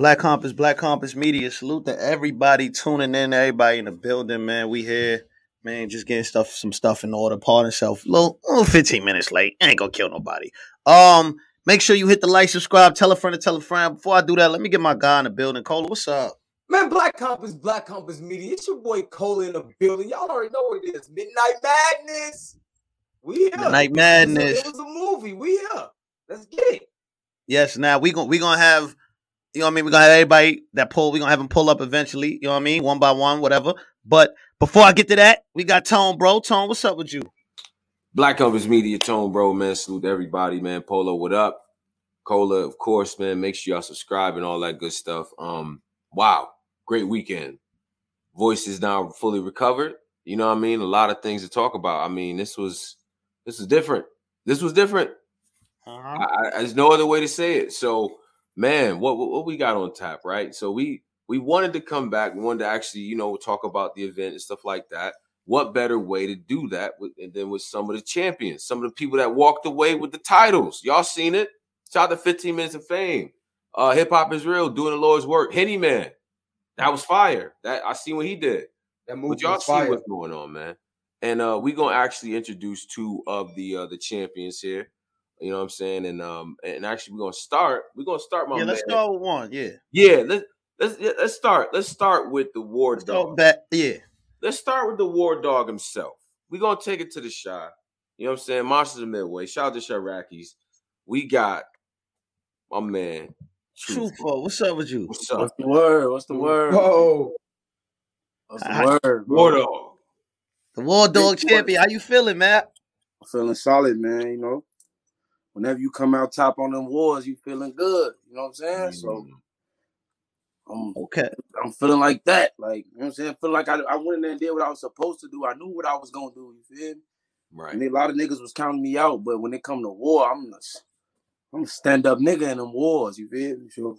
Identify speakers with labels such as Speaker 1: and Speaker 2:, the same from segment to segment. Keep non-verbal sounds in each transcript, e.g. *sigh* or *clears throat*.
Speaker 1: Black Compass, Black Compass Media. Salute to everybody tuning in, everybody in the building, man. We here, man, just getting stuff, some stuff in order. Pardon self, little, little 15 minutes late. Ain't gonna kill nobody. Um, make sure you hit the like, subscribe, tell a friend to tell a friend. Before I do that, let me get my guy in the building. Cola, what's up?
Speaker 2: Man, Black Compass, Black Compass Media. It's your boy Cola in the building. Y'all already know what it is. Midnight Madness. We here.
Speaker 1: Midnight Madness.
Speaker 2: It was a, it was a movie. We here. Let's get it.
Speaker 1: Yes, now we gonna we gonna have you know what I mean? We're gonna have everybody that pull, we're gonna have them pull up eventually, you know what I mean? One by one, whatever. But before I get to that, we got Tone, bro. Tone, what's up with you?
Speaker 3: Black Compass Media Tone, bro, man. Salute everybody, man. Polo, what up? Cola, of course, man. Make sure y'all subscribe and all that good stuff. Um, wow, great weekend. Voice is now fully recovered. You know what I mean? A lot of things to talk about. I mean, this was this was different. This was different. Uh-huh. I, I, there's no other way to say it. So man, what, what we got on tap, right? So we we wanted to come back, we wanted to actually, you know, talk about the event and stuff like that. What better way to do that with, than with some of the champions, some of the people that walked away with the titles? Y'all seen it? Shout out to 15 minutes of fame. Uh, Hip hop is real, doing the Lord's work. Henny Man, that was fire. That I see what he did. That movie but y'all see fire. what's going on, man. And uh, we're gonna actually introduce two of the uh, the champions here. You know what I'm saying? And um and actually we're gonna start. We're gonna start my
Speaker 1: Yeah, let's man. start with one. Yeah.
Speaker 3: Yeah, let's let's let's start. Let's start with the war let's dog.
Speaker 1: Back, yeah.
Speaker 3: Let's start with the war dog himself. We're gonna take it to the shot. You know what I'm saying? Monsters of Midway. Shout out to Shirakis. We got my man.
Speaker 1: Truthful. What's up with you?
Speaker 3: What's up?
Speaker 4: What's the word? What's the word?
Speaker 2: Whoa.
Speaker 4: What's the word?
Speaker 3: War dog.
Speaker 1: The war dog champion. How you feeling, man?
Speaker 4: I'm feeling solid, man. You know, whenever you come out top on them wars, you feeling good. You know what I'm saying? Mm-hmm. So I'm
Speaker 1: okay.
Speaker 4: I'm feeling like that. Like, you know what I'm saying? Feel like I, I went in there and did what I was supposed to do. I knew what I was gonna do, you feel me?
Speaker 3: Right.
Speaker 4: And a lot of niggas was counting me out, but when it come to war, I'm I'm a stand up nigga in them wars, you feel me? So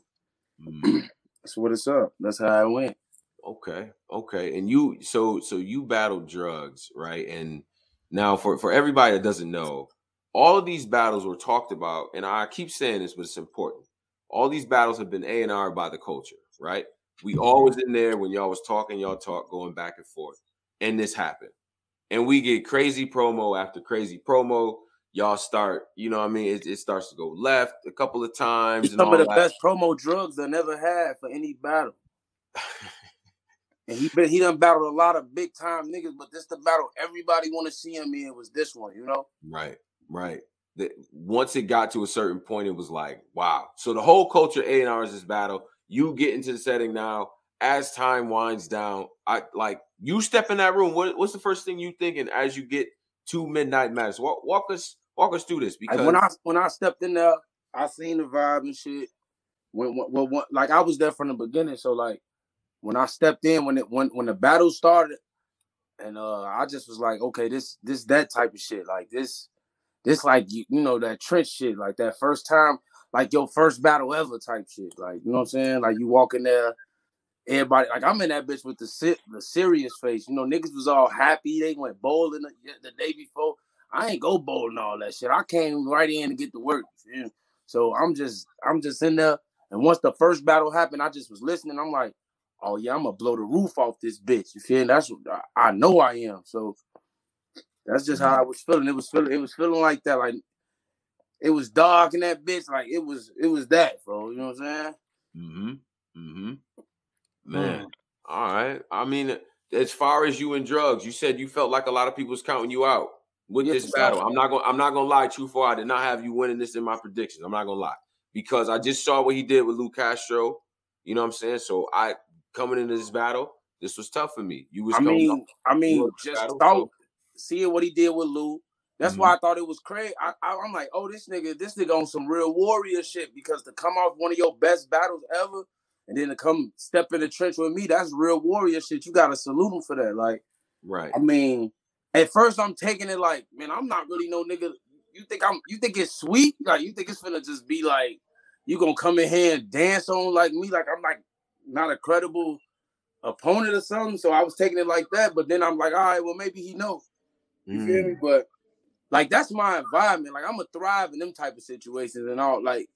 Speaker 4: mm-hmm. *clears throat* that's what it's up. That's how I went.
Speaker 3: Okay, okay. And you so so you battled drugs, right? And now for for everybody that doesn't know, all of these battles were talked about, and I keep saying this, but it's important. All these battles have been A and R by the culture, right? We mm-hmm. always in there when y'all was talking, y'all talk going back and forth, and this happened, and we get crazy promo after crazy promo. Y'all start, you know, what I mean, it, it starts to go left a couple of times.
Speaker 4: Some of the that. best promo drugs I never had for any battle. *laughs* and he been he done battled a lot of big time niggas, but this the battle everybody want to see him in was this one, you know?
Speaker 3: Right. Right. That once it got to a certain point, it was like, wow. So the whole culture A and R is this battle. You get into the setting now. As time winds down, I like you step in that room. What, what's the first thing you thinking as you get to midnight mass? Walk, walk us, walk us through this. Because
Speaker 4: when I when I stepped in there, I seen the vibe and shit. When, when, when, like I was there from the beginning, so like when I stepped in, when it when when the battle started, and uh I just was like, okay, this this that type of shit, like this this like you, you know that trench shit, like that first time, like your first battle ever type shit. Like you know what I'm saying? Like you walk in there, everybody like I'm in that bitch with the the serious face. You know, niggas was all happy. They went bowling the, the day before. I ain't go bowling all that shit. I came right in to get to work. So I'm just I'm just in there. And once the first battle happened, I just was listening. I'm like, oh yeah, I'm gonna blow the roof off this bitch. You feel? That's what I know I am. So that's just how I was feeling. It was feeling. It was feeling like that. Like it was dark in that bitch. Like it was. It was that, bro. You know what I'm saying?
Speaker 3: Mm-hmm. Mm-hmm. Man. Mm. All right. I mean, as far as you and drugs, you said you felt like a lot of people was counting you out with yes, this battle. I'm not gonna. I'm not gonna lie. True for I did not have you winning this in my predictions. I'm not gonna lie because I just saw what he did with Lou Castro. You know what I'm saying? So I coming into this battle, this was tough for me. You was.
Speaker 4: I mean, I mean, just battle, thought. So seeing what he did with Lou. That's mm-hmm. why I thought it was crazy. I, I, am like, oh, this nigga, this nigga on some real warrior shit because to come off one of your best battles ever and then to come step in the trench with me, that's real warrior shit. You gotta salute him for that. Like,
Speaker 3: right.
Speaker 4: I mean, at first I'm taking it like, man, I'm not really no nigga. You think I'm you think it's sweet? Like you think it's gonna just be like you gonna come in here and dance on like me? Like I'm like not a credible opponent or something. So I was taking it like that, but then I'm like, all right, well maybe he knows. You mm. feel me? Mm. But like that's my environment. Like I'm gonna thrive in them type of situations and all. Like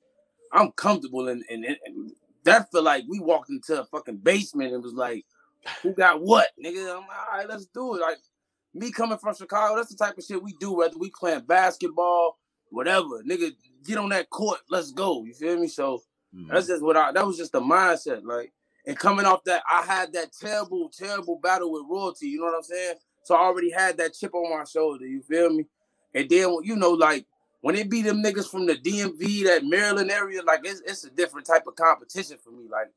Speaker 4: I'm comfortable and in, in that felt like we walked into a fucking basement and was like, who got what, nigga? I'm like, all right, let's do it. Like me coming from Chicago, that's the type of shit we do, whether we playing basketball, whatever. Nigga, get on that court, let's go. You feel me? So
Speaker 3: Mhm.
Speaker 4: that's just what I that was just the mindset. Like, and coming off that, I had that terrible, terrible battle with royalty. You know what I'm saying? So I already had that chip on my shoulder. You feel me? And then you know, like when it be them niggas from the DMV, that Maryland area, like it's, it's a different type of competition for me. Like,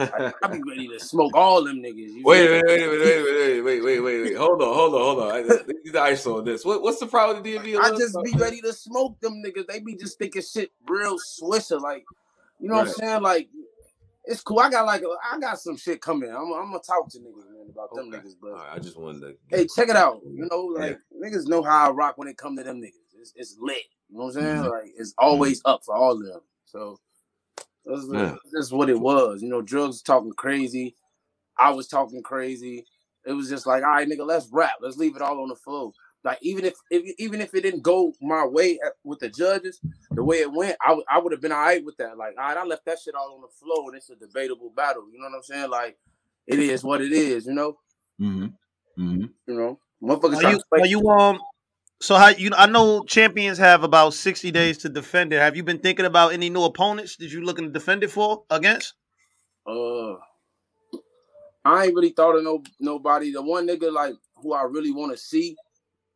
Speaker 4: like I be ready to *laughs* smoke all them niggas.
Speaker 3: Wait, wait, wait, wait, wait, wait, wait, wait, wait, wait. Hold on, hold on, hold on. I need the on this. What, what's the problem with the DMV?
Speaker 4: I just be ready to smoke them niggas. They be just thinking shit real swisher. Like, you know what I'm saying? Like, it's cool. I got like I got some shit coming. I'm, I'm gonna talk to niggas, man, about them
Speaker 3: Okay.
Speaker 4: niggas. But
Speaker 3: right, I just wanted to.
Speaker 4: hey, check it out. You know, like niggas know how I rock when it come to them niggas. It's, it's lit. You know what I'm saying?
Speaker 3: Mhm.
Speaker 4: Like it's always up for all of them. So that's,
Speaker 3: Yeah.
Speaker 4: that's what it was. You know, drugs talking crazy. I was talking crazy. It was just like, all right, nigga, let's rap. Let's leave it all on the floor. Like even if, if even if it didn't go my way at, with the judges, the way it went, I, w- I would have been all right with that. Like, all right, I left that shit all on the floor, and it's a debatable battle. You know what I'm saying? Like, it is what it is. You know,
Speaker 3: Mm-hmm. Mm-hmm.
Speaker 4: you know, motherfuckers.
Speaker 1: Are you, are you um? So how you? I know champions have about sixty days to defend it. Have you been thinking about any new opponents that you looking to defend it for against?
Speaker 4: Uh, I ain't really thought of no nobody. The one nigga like who I really want to see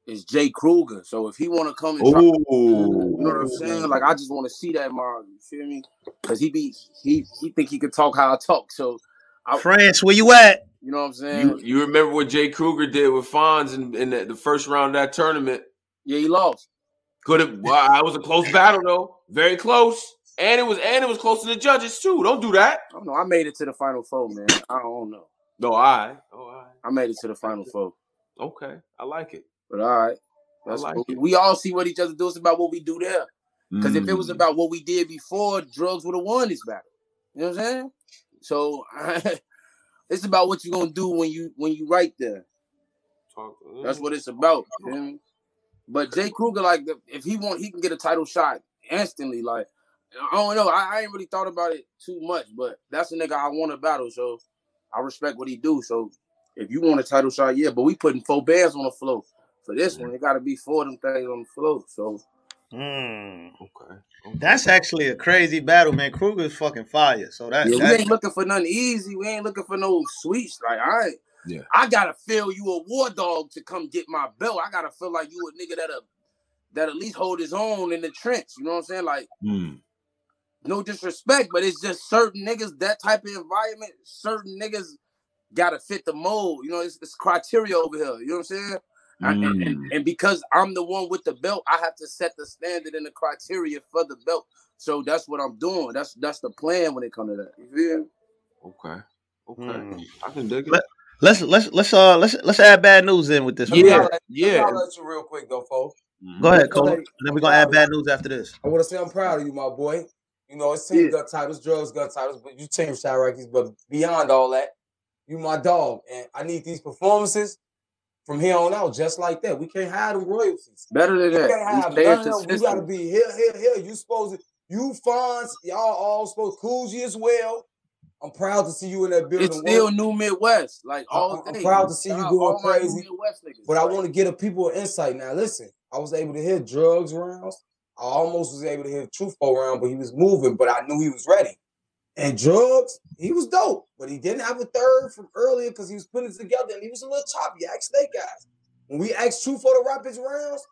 Speaker 4: is Jay Kruger. So if he want to come and try, you know what I'm saying? Like I just want to see that man. You feel me? Because he be he he think he could talk how I talk. So I-
Speaker 1: France, where you at?
Speaker 4: you know what I'm saying?
Speaker 3: You you remember what Jay Kruger did with Fonz in, in the, the first round of that tournament?
Speaker 4: yeah, he lost.
Speaker 3: Could have. Well, it was a close battle though, very close, and it was and it was close to the judges too. Don't do that.
Speaker 4: I don't know. I made it to the final four, man. I don't know.
Speaker 3: No, I. Oh, I.
Speaker 4: I made it to the final four.
Speaker 3: Okay, I like it.
Speaker 4: But all right. That's
Speaker 3: I like
Speaker 4: cool.
Speaker 3: it.
Speaker 4: We all see what each other do. It's about what we do there. Because if it was
Speaker 3: Mm.
Speaker 4: about what we did before, drugs would have won this battle. You know what I'm saying? So *laughs* it's about what you're gonna do when you when you right there.
Speaker 3: Talk-
Speaker 4: That's what it's about. You feel me? But Jay Kruger, like if he want, he can get a title shot instantly. Like I don't know. I, I ain't really thought about it too much, but that's a nigga I want to battle. So I respect what he do. So if you want a title shot, yeah. But we putting four bands on the floor for this one. It got to be four of them things on the floor. So
Speaker 1: Hmm.
Speaker 3: Okay.
Speaker 1: That's actually a crazy battle, man. Kruger's fucking fire. So that,
Speaker 4: Yeah, we
Speaker 1: that
Speaker 4: ain't looking for nothing easy. We ain't looking for no sweets. Like I, ain't-
Speaker 3: Yeah.
Speaker 4: I gotta feel you a war dog to come get my belt. I gotta feel like you a nigga that that at least hold his own in the trench. You know what I'm saying? Like
Speaker 3: Mm.
Speaker 4: no disrespect, but it's just certain niggas that type of environment. Certain niggas gotta fit the mold. You know, it's, it's criteria over here. You know what I'm saying? I- and,
Speaker 3: Mm.
Speaker 4: and, and because I'm the one with the belt, I have to set the standard and the criteria for the belt. So that's what I'm doing. That's that's the plan when it comes to that. You feel?
Speaker 3: Okay. Okay.
Speaker 1: Mm.
Speaker 3: I can dig it.
Speaker 1: Let- Let's let's let's uh let's let's add bad news in with this. one.
Speaker 3: Yeah.
Speaker 2: I'll
Speaker 3: Yeah.
Speaker 2: let you real quick though, folks.
Speaker 3: Mhm.
Speaker 1: Go ahead,
Speaker 2: Let's
Speaker 1: Cole. And then we're gonna add bad news after this.
Speaker 2: I want to say I'm proud of you, my boy. You know, it's team
Speaker 4: Yeah.
Speaker 2: gut titles, drugs gut titles, but you team shot rankings. But beyond all that, you my dog, and I need these performances from here on out, just like that. We can't hide them royalties.
Speaker 4: Better than that.
Speaker 2: can't
Speaker 4: We
Speaker 2: none of them. You gotta be here, here, here. You supposed to, you funds, y'all all supposed Coogee as well. I'm proud to see you in that building.
Speaker 4: It's still
Speaker 2: work.
Speaker 4: New Midwest, like all
Speaker 2: I'm proud to see you going
Speaker 4: all my New
Speaker 2: crazy,
Speaker 4: niggas.
Speaker 2: But I want to get a people insight now. Listen, I was able to hear drugs rounds. I almost was able to hear truthful round, but he was moving, but I knew he was ready. And drugs, he was dope, but he didn't have a third from earlier because he was putting it together and he was a little choppy. Ask Snake guys. When we asked Truth for the Rapids rounds,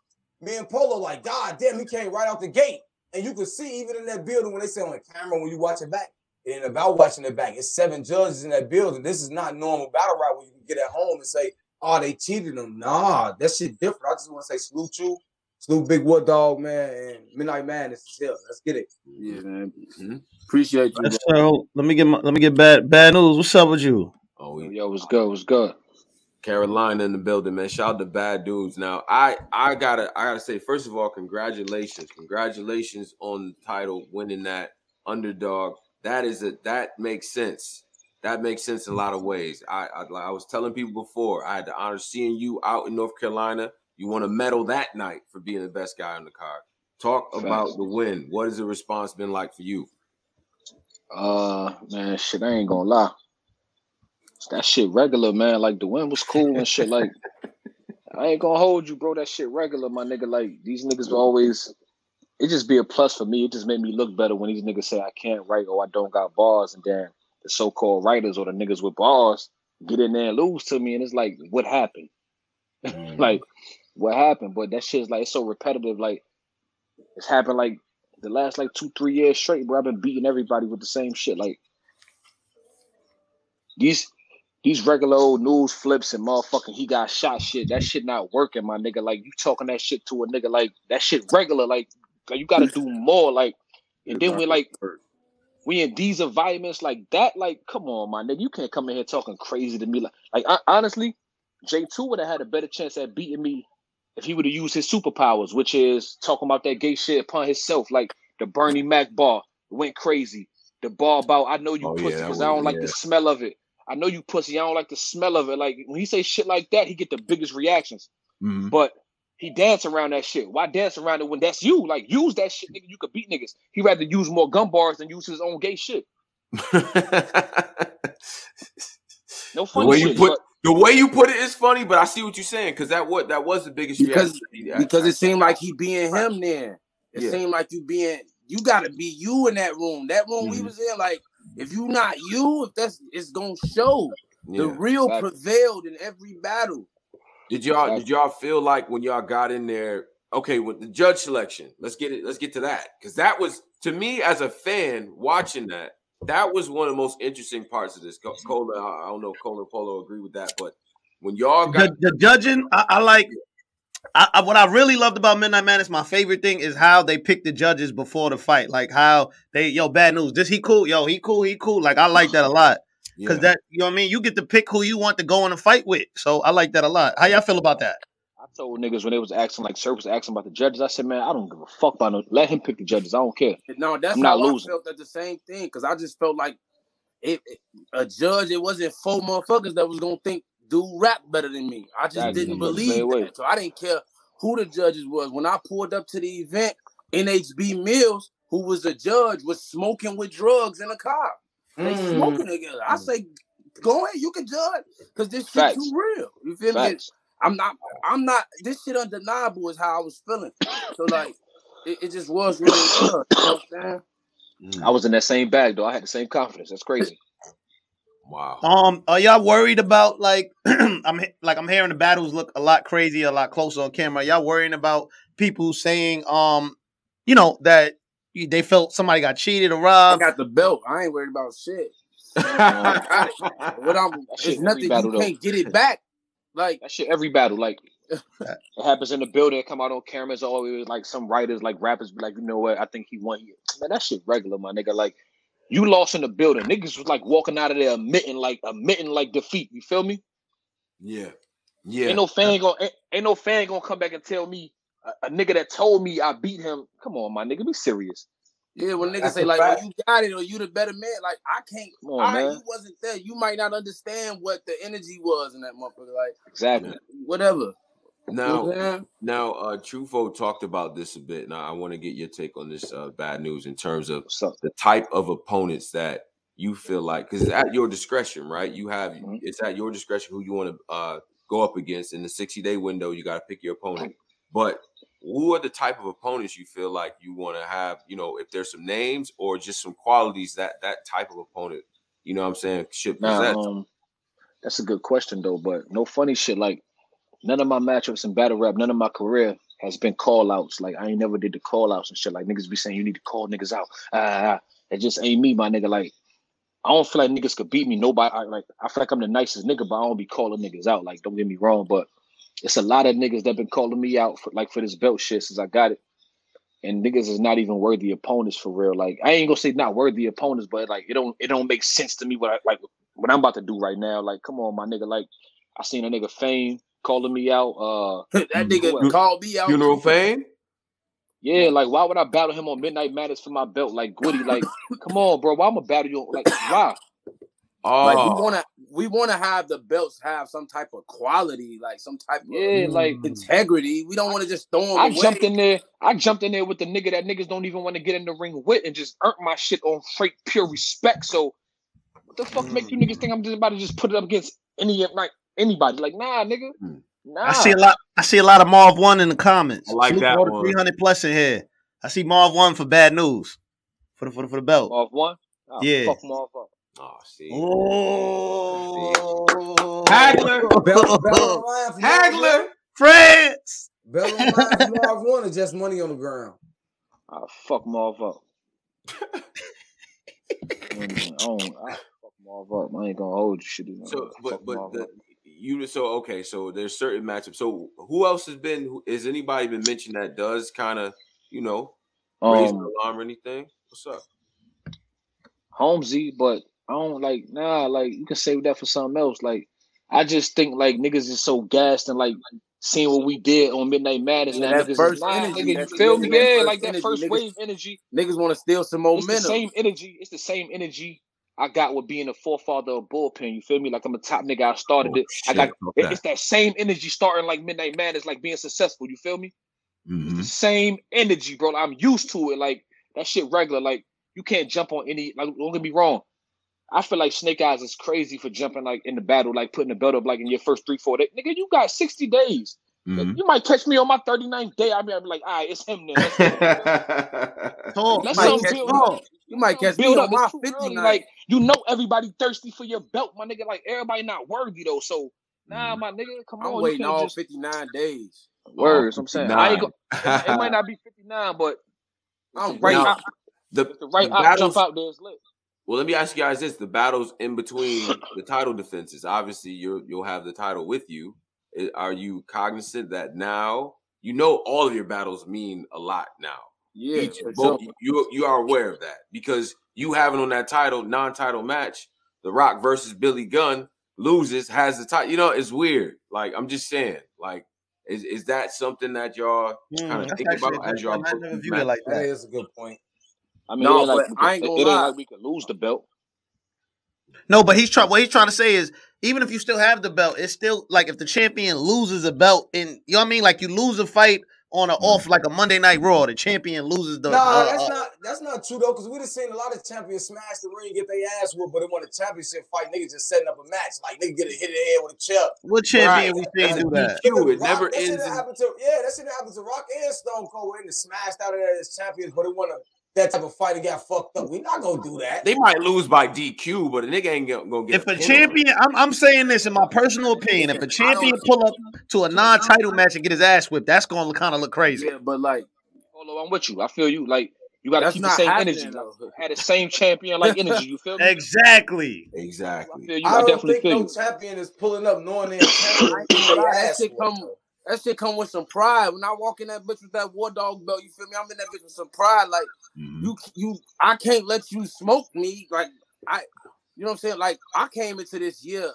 Speaker 2: me and Polo like, God damn, he came right out the gate. And you could see even in that building when they say on the camera when you watch it back, it ain't about watching it back. It's seven judges in that building. This is not normal battle rap where you can get at home and say, oh, they cheated him. Nah, that shit different. I just want to say salute you, salute Big Wood Dog, man, and Midnight Madness is here. Let's get it.
Speaker 4: yeah, man. Mm-hmm. Appreciate you.
Speaker 1: Let's, let me get my, let me get bad bad news. What's up with you?
Speaker 3: Oh, we,
Speaker 5: Yo, what's good? What's good?
Speaker 3: Carolina in the building, man. Shout out to bad dudes. Now, I I gotta I gotta say, first of all, congratulations, congratulations on the title, winning that underdog. That is a that makes sense. That makes sense in a lot of ways. I I, I was telling people before, I had the honor of seeing you out in North Carolina. You won a medal that night for being the best guy on the card. Talk about the win. What has the response been like for you?
Speaker 5: Uh, man, shit, I ain't gonna lie. That shit regular, man. Like the win was cool and shit. Like I ain't gonna hold you, bro. That shit regular, my nigga. Like these niggas always. It just be a plus for me. It just made me look better when these niggas say I can't write or I don't got bars, and then the so-called writers or the niggas with bars get in there and lose to me, and it's like, what happened? *laughs*
Speaker 3: Mm.
Speaker 5: like, what happened? But that shit's like it's so repetitive. Like it's happened like the last like two, three years straight, bro. I've been beating everybody with the same shit. Like these these regular old news flips and motherfucking he got shot shit. That shit not working, my nigga. Like you talking that shit to a nigga like that shit regular. Like, like you gotta do more. Like and then we like we in these environments like that. Like, come on, my nigga. You can't come in here talking crazy to me. Like, like I, honestly, J2 would have had a better chance at beating me if he would have used his superpowers, which is talking about that gay shit upon himself, like the Bernie Mac bar went crazy. The bar about I know you
Speaker 3: Oh,
Speaker 5: pussy
Speaker 3: that
Speaker 5: because I don't like the smell of it. I know you pussy. I don't like the smell of it. Like when he say shit like that, he get the biggest reactions.
Speaker 3: Mhm.
Speaker 5: But he dance around that shit. Why dance around it when that's you? Like use that shit, nigga. You could beat niggas. He rather use more gun bars than use his own gay shit. *laughs* No
Speaker 3: the
Speaker 5: funny
Speaker 3: way
Speaker 5: shit.
Speaker 3: you put
Speaker 5: but-
Speaker 3: the way you put it is funny, but I see what you're saying because that what that was the biggest
Speaker 4: Because-
Speaker 3: reaction.
Speaker 4: because it seemed like he being him then. It
Speaker 3: Yeah.
Speaker 4: seemed like you being you gotta be you in that room. That room we
Speaker 3: Mhm.
Speaker 4: was in, like if you not you, if that's it's gonna show. The real
Speaker 5: Exactly.
Speaker 4: prevailed in every battle.
Speaker 3: Did y'all
Speaker 5: Exactly.
Speaker 3: did y'all feel like when y'all got in there? Okay, with the judge selection, let's get it. Let's get to that because that was to me as a fan watching that. That was one of the most interesting parts of this. Co- Cola, I don't know if Cola and Polo agree with that, but when y'all got
Speaker 1: the, the judging, I, I like. I, I, what I really loved about Midnight Madness, my favorite thing is how they pick the judges before the fight. Like how they, yo, bad news. This he cool, yo, he cool, he cool. Like I like that a *sighs* lot because
Speaker 3: yeah.
Speaker 1: that, you know what I mean. You get to pick who you want to go in a fight with. So I like that a lot. How y'all feel about that?
Speaker 5: I told niggas when they was asking, like Sir was asking about the judges, I said, man, I don't give a fuck about no. Let him pick the judges. I don't care.
Speaker 4: No, that's
Speaker 5: I'm not
Speaker 4: how
Speaker 5: losing.
Speaker 4: I felt at the same thing because I just felt like it, it- a judge. It wasn't four motherfuckers that was gonna think do rap better than me. I just
Speaker 5: Exactly.
Speaker 4: didn't
Speaker 5: I felt the
Speaker 4: believe
Speaker 5: same way.
Speaker 4: so I didn't care who the judges was. When I pulled up to the event, NHB Mills, who was the judge, was smoking with drugs in a car. They
Speaker 2: Mm.
Speaker 4: smoking together. I say, go ahead, you can judge because this shit
Speaker 5: Facts.
Speaker 4: too real. You feel me?
Speaker 5: Facts.
Speaker 4: I'm not. I'm not. This shit undeniable is how I was feeling. So like, it, it just was really. good, You know what I'm?
Speaker 3: Mm,
Speaker 5: I was in that same bag though. I had the same confidence. That's crazy.
Speaker 3: wow.
Speaker 1: Um, are y'all worried about like *clears throat* I'm like I'm hearing the battles look a lot crazier, a lot closer on camera. Y'all worrying about people saying um, you know that they felt somebody got cheated or robbed.
Speaker 4: I got the belt. I ain't worried about shit. *laughs* What I'm, it's nothing. You can't get it back. Like
Speaker 5: That shit every battle. Like *laughs* it happens in the building, come out on cameras, always like some writers, like rappers be like, you know what, I think he won here. Man, that shit regular, my nigga. Like you lost in the building. Niggas was like walking out of there admitting like admitting like defeat. You feel me?
Speaker 3: yeah. Yeah.
Speaker 5: Ain't no fan gonna ain't, ain't no fan gonna come back and tell me a, a nigga that told me I beat him. Come on, my nigga, be serious.
Speaker 4: Yeah, when niggas
Speaker 2: That's
Speaker 4: say like,
Speaker 2: fact.
Speaker 4: "Oh, you got it," or "You the better man," like I can't.
Speaker 5: Come
Speaker 4: All
Speaker 5: on,
Speaker 4: right,
Speaker 5: man.
Speaker 4: you wasn't there. You might not understand what the energy was in that motherfucker. Like
Speaker 5: Exactly.
Speaker 4: whatever.
Speaker 3: Now,
Speaker 4: what I'm
Speaker 3: now, uh, Trufo talked about this a bit. Now, I want to get your take on this uh, bad news in terms of the type of opponents that you feel like because it's at your discretion, right? You have
Speaker 5: Mhm.
Speaker 3: it's at your discretion who you want to uh, go up against in the 60 day window. You got to pick your opponent, but who are the type of opponents you feel like you want to have? You know, if there's some names or just some qualities that that type of opponent, you know, what I'm saying should possess.
Speaker 5: Now, um, that's a good question though, but no funny shit. Like none of my matchups in battle rap, none of my career has been call outs. Like I ain't never did the call outs and shit. Like niggas be saying you need to call niggas out. Ah, ah, ah. it just ain't me, my nigga. Like I don't feel like niggas could beat me. Nobody I, like I feel like I'm the nicest nigga, but I don't be calling niggas out. Like don't get me wrong, but it's a lot of niggas that been calling me out for like for this belt shit since I got it. And niggas is not even worthy opponents for real. Like I ain't gonna say not worthy opponents, but like it don't it don't make sense to me what I like what I'm about to do right now. Like, come on, my nigga. Like I seen a nigga fame calling me out. Uh
Speaker 4: that nigga
Speaker 3: Fu-
Speaker 4: called me out.
Speaker 3: Funeral fame.
Speaker 5: yeah, like why would I battle him on Midnight Madness for my belt? Like Goody, like, come on, bro. Why I'm gonna battle you? Like, why?
Speaker 3: Oh,
Speaker 4: Like you wanna we want to have the belts have some type of quality, like some type of
Speaker 5: Yeah, like mm.
Speaker 4: integrity. We don't want to just throw them
Speaker 5: I
Speaker 4: away.
Speaker 5: jumped in there. I jumped in there with the nigga that niggas don't even want to get in the ring with, and just earned my shit on straight pure respect. So, what the fuck make you niggas mm. think I'm just about to just put it up against any like anybody? Like, nah, nigga,
Speaker 3: Mm.
Speaker 5: nah.
Speaker 1: I see a lot. I see a lot of Marv Won in the comments.
Speaker 3: I like that one.
Speaker 1: Three hundred plus in here. I see Marv Won for bad news for the for the, for the belt.
Speaker 5: Marv Won. Oh,
Speaker 1: Yeah.
Speaker 5: fuck them off up.
Speaker 3: Oh, see.
Speaker 1: Oh, *laughs*
Speaker 3: Hagler.
Speaker 2: Bell, Bell on line for
Speaker 3: Hagler.
Speaker 1: France.
Speaker 2: Bell on line for Marv Won or just money on the ground.
Speaker 5: Oh, fuck them off up. *laughs* Mm, I don't. I fuck them off up. I ain't gonna hold you shit.
Speaker 3: So,
Speaker 5: Fuck
Speaker 3: but
Speaker 5: 'em
Speaker 3: but the, you so okay. So there's certain matchups. So who else has been? who- Has anybody been mentioned that does kind of you know raise
Speaker 5: Um,
Speaker 3: the alarm or anything? What's up?
Speaker 5: Holmesy, but I don't like nah, like you can save that for something else. Like I just think like niggas is so gassed and like seeing what we did on Midnight Madness
Speaker 4: Yeah,
Speaker 5: now
Speaker 4: that
Speaker 5: niggas
Speaker 4: first
Speaker 5: is nah,
Speaker 4: energy,
Speaker 5: nigga, you feel me? Yeah, like that first wave energy.
Speaker 4: Niggas want to steal some
Speaker 5: It's the
Speaker 4: momentum.
Speaker 5: same energy. It's the same energy I got with being a forefather of bullpen. You feel me? Like I'm a top nigga. I started
Speaker 3: Oh,
Speaker 5: it. I got it- it's that same energy starting like Midnight Madness, like being successful. You feel me?
Speaker 3: Mhm.
Speaker 5: the same energy, bro. I'm used to it. Like that shit regular. Like you can't jump on any. Like don't get me wrong. I feel like Snake Eyes is crazy for jumping like in the battle, like putting the belt up like in your first three, four days. Nigga, you got 60 days.
Speaker 3: Mhm.
Speaker 5: You might catch me on my 39th day. I'll be, I'll be like, all right, it's him then. Let's, *laughs*
Speaker 1: Talk,
Speaker 5: let's
Speaker 4: might
Speaker 5: build
Speaker 4: me. You might catch me on
Speaker 5: up.
Speaker 4: my
Speaker 5: It's too
Speaker 4: 50
Speaker 5: Like you know everybody thirsty for your belt, my nigga. Like everybody not worthy though. So nah, my nigga, come
Speaker 4: I'm
Speaker 5: on. You
Speaker 4: waiting all
Speaker 5: just
Speaker 4: 59 days.
Speaker 5: words. I'm saying I ain't go, it, it might not be 59, but
Speaker 4: I'm
Speaker 5: right,
Speaker 3: Now,
Speaker 5: op,
Speaker 3: the,
Speaker 5: the right
Speaker 3: the
Speaker 5: op
Speaker 3: battles.
Speaker 5: jump out there is lit.
Speaker 3: Well, let me ask you guys this: the battles in between *laughs* the title defenses. Obviously, you you'll have the title with you. Are you cognizant that now you know all of your battles mean a lot now?
Speaker 4: Yeah,
Speaker 3: Each, both,
Speaker 4: sure.
Speaker 3: you you are aware of that because you having on that title non-title match, The Rock versus Billy Gunn loses has the title. You know, it's weird. Like I'm just saying, like is is that something that y'all
Speaker 1: Mm,
Speaker 3: kind of think about as y'all.
Speaker 1: I never
Speaker 3: these
Speaker 1: viewed it like
Speaker 2: That
Speaker 1: that.
Speaker 2: is a good point.
Speaker 5: I mean,
Speaker 4: No,
Speaker 5: it ain't like
Speaker 4: but
Speaker 5: we
Speaker 4: I
Speaker 5: could,
Speaker 4: ain't
Speaker 5: it, it ain't like we could lose the belt.
Speaker 1: No, but he's trying. What he's trying to say is, even if you still have the belt, it's still like if the champion loses a belt, and you know what I mean, like you lose a fight on a off like a Monday Night Raw, the champion loses the.
Speaker 2: Nah,
Speaker 1: uh,
Speaker 2: that's
Speaker 1: uh,
Speaker 2: not that's not true though, because we just seen a lot of champions smash the ring, get their ass whooped, but they won a championship fight. Niggas just setting up a match, like nigga get a hit in the head with a chair.
Speaker 1: what champion
Speaker 3: Right.
Speaker 1: we seen
Speaker 3: That's
Speaker 1: do that?
Speaker 3: DQ.
Speaker 2: Look
Speaker 3: It never
Speaker 2: Rock, that
Speaker 3: ends in
Speaker 2: to yeah, that shit that happened to Rock and Stone Cold when they smashed out of there as champions, but they won a, that type of fight and got fucked up. We not gonna do that.
Speaker 3: They might lose by DQ, but a nigga ain't gonna gonna get
Speaker 1: If a
Speaker 3: pin on it.
Speaker 1: champion, I'm, I'm saying this in my personal opinion, if a champion pull up to a non-title match and get his ass whipped, that's gonna kind of look crazy.
Speaker 4: Yeah, but like
Speaker 5: Hold on, I'm with you. I feel you. Like you got to
Speaker 4: That's
Speaker 5: keep the same
Speaker 4: happening,
Speaker 5: energy.
Speaker 4: Though.
Speaker 5: had the same champion like energy. You feel *laughs* me?
Speaker 1: Exactly.
Speaker 5: I
Speaker 3: Exactly.
Speaker 5: feel you.
Speaker 2: I
Speaker 5: I,
Speaker 2: don't
Speaker 5: definitely
Speaker 2: think
Speaker 5: feel
Speaker 2: no
Speaker 5: you.
Speaker 2: champion is pulling up knowing they're champion.
Speaker 4: I *coughs* ain't
Speaker 2: and
Speaker 4: gonna
Speaker 2: get
Speaker 4: lie,
Speaker 2: their
Speaker 4: that
Speaker 2: ass
Speaker 4: shit
Speaker 2: whooped,
Speaker 4: come
Speaker 2: though.
Speaker 4: that shit come with some pride. When I walk in that bitch with that war dog belt, you feel me? I'm in that bitch with some pride. Like
Speaker 3: Mhm.
Speaker 4: you you I can't let you smoke me. Like I you know what I'm saying? Like I came into this year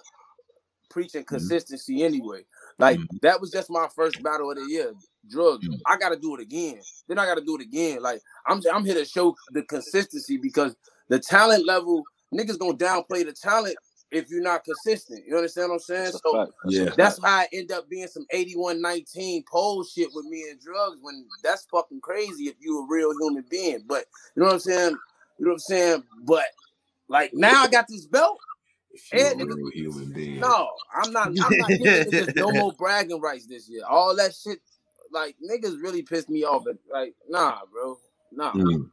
Speaker 4: preaching consistency anyway. Like
Speaker 3: Mhm.
Speaker 4: that was just my first battle of the year. Drugs.
Speaker 3: Mhm.
Speaker 4: I gotta do it again. Then I gotta do it again. Like I'm I'm here to show the consistency because the talent level, niggas gonna downplay the talent if you're not consistent. You understand what I'm saying?
Speaker 5: That's
Speaker 4: So
Speaker 5: fact.
Speaker 3: Yeah.
Speaker 4: that's why I end up being some 81-19 pole shit with me and drugs when that's fucking crazy if you a real human being. But you know what I'm saying? You know what I'm saying? But like now I got this belt. And
Speaker 3: a human being.
Speaker 4: No, I'm not. I'm not giving niggas *laughs* no more bragging rights this year. All that shit, like niggas really pissed me off. Like, nah, bro, nah.
Speaker 3: Mm.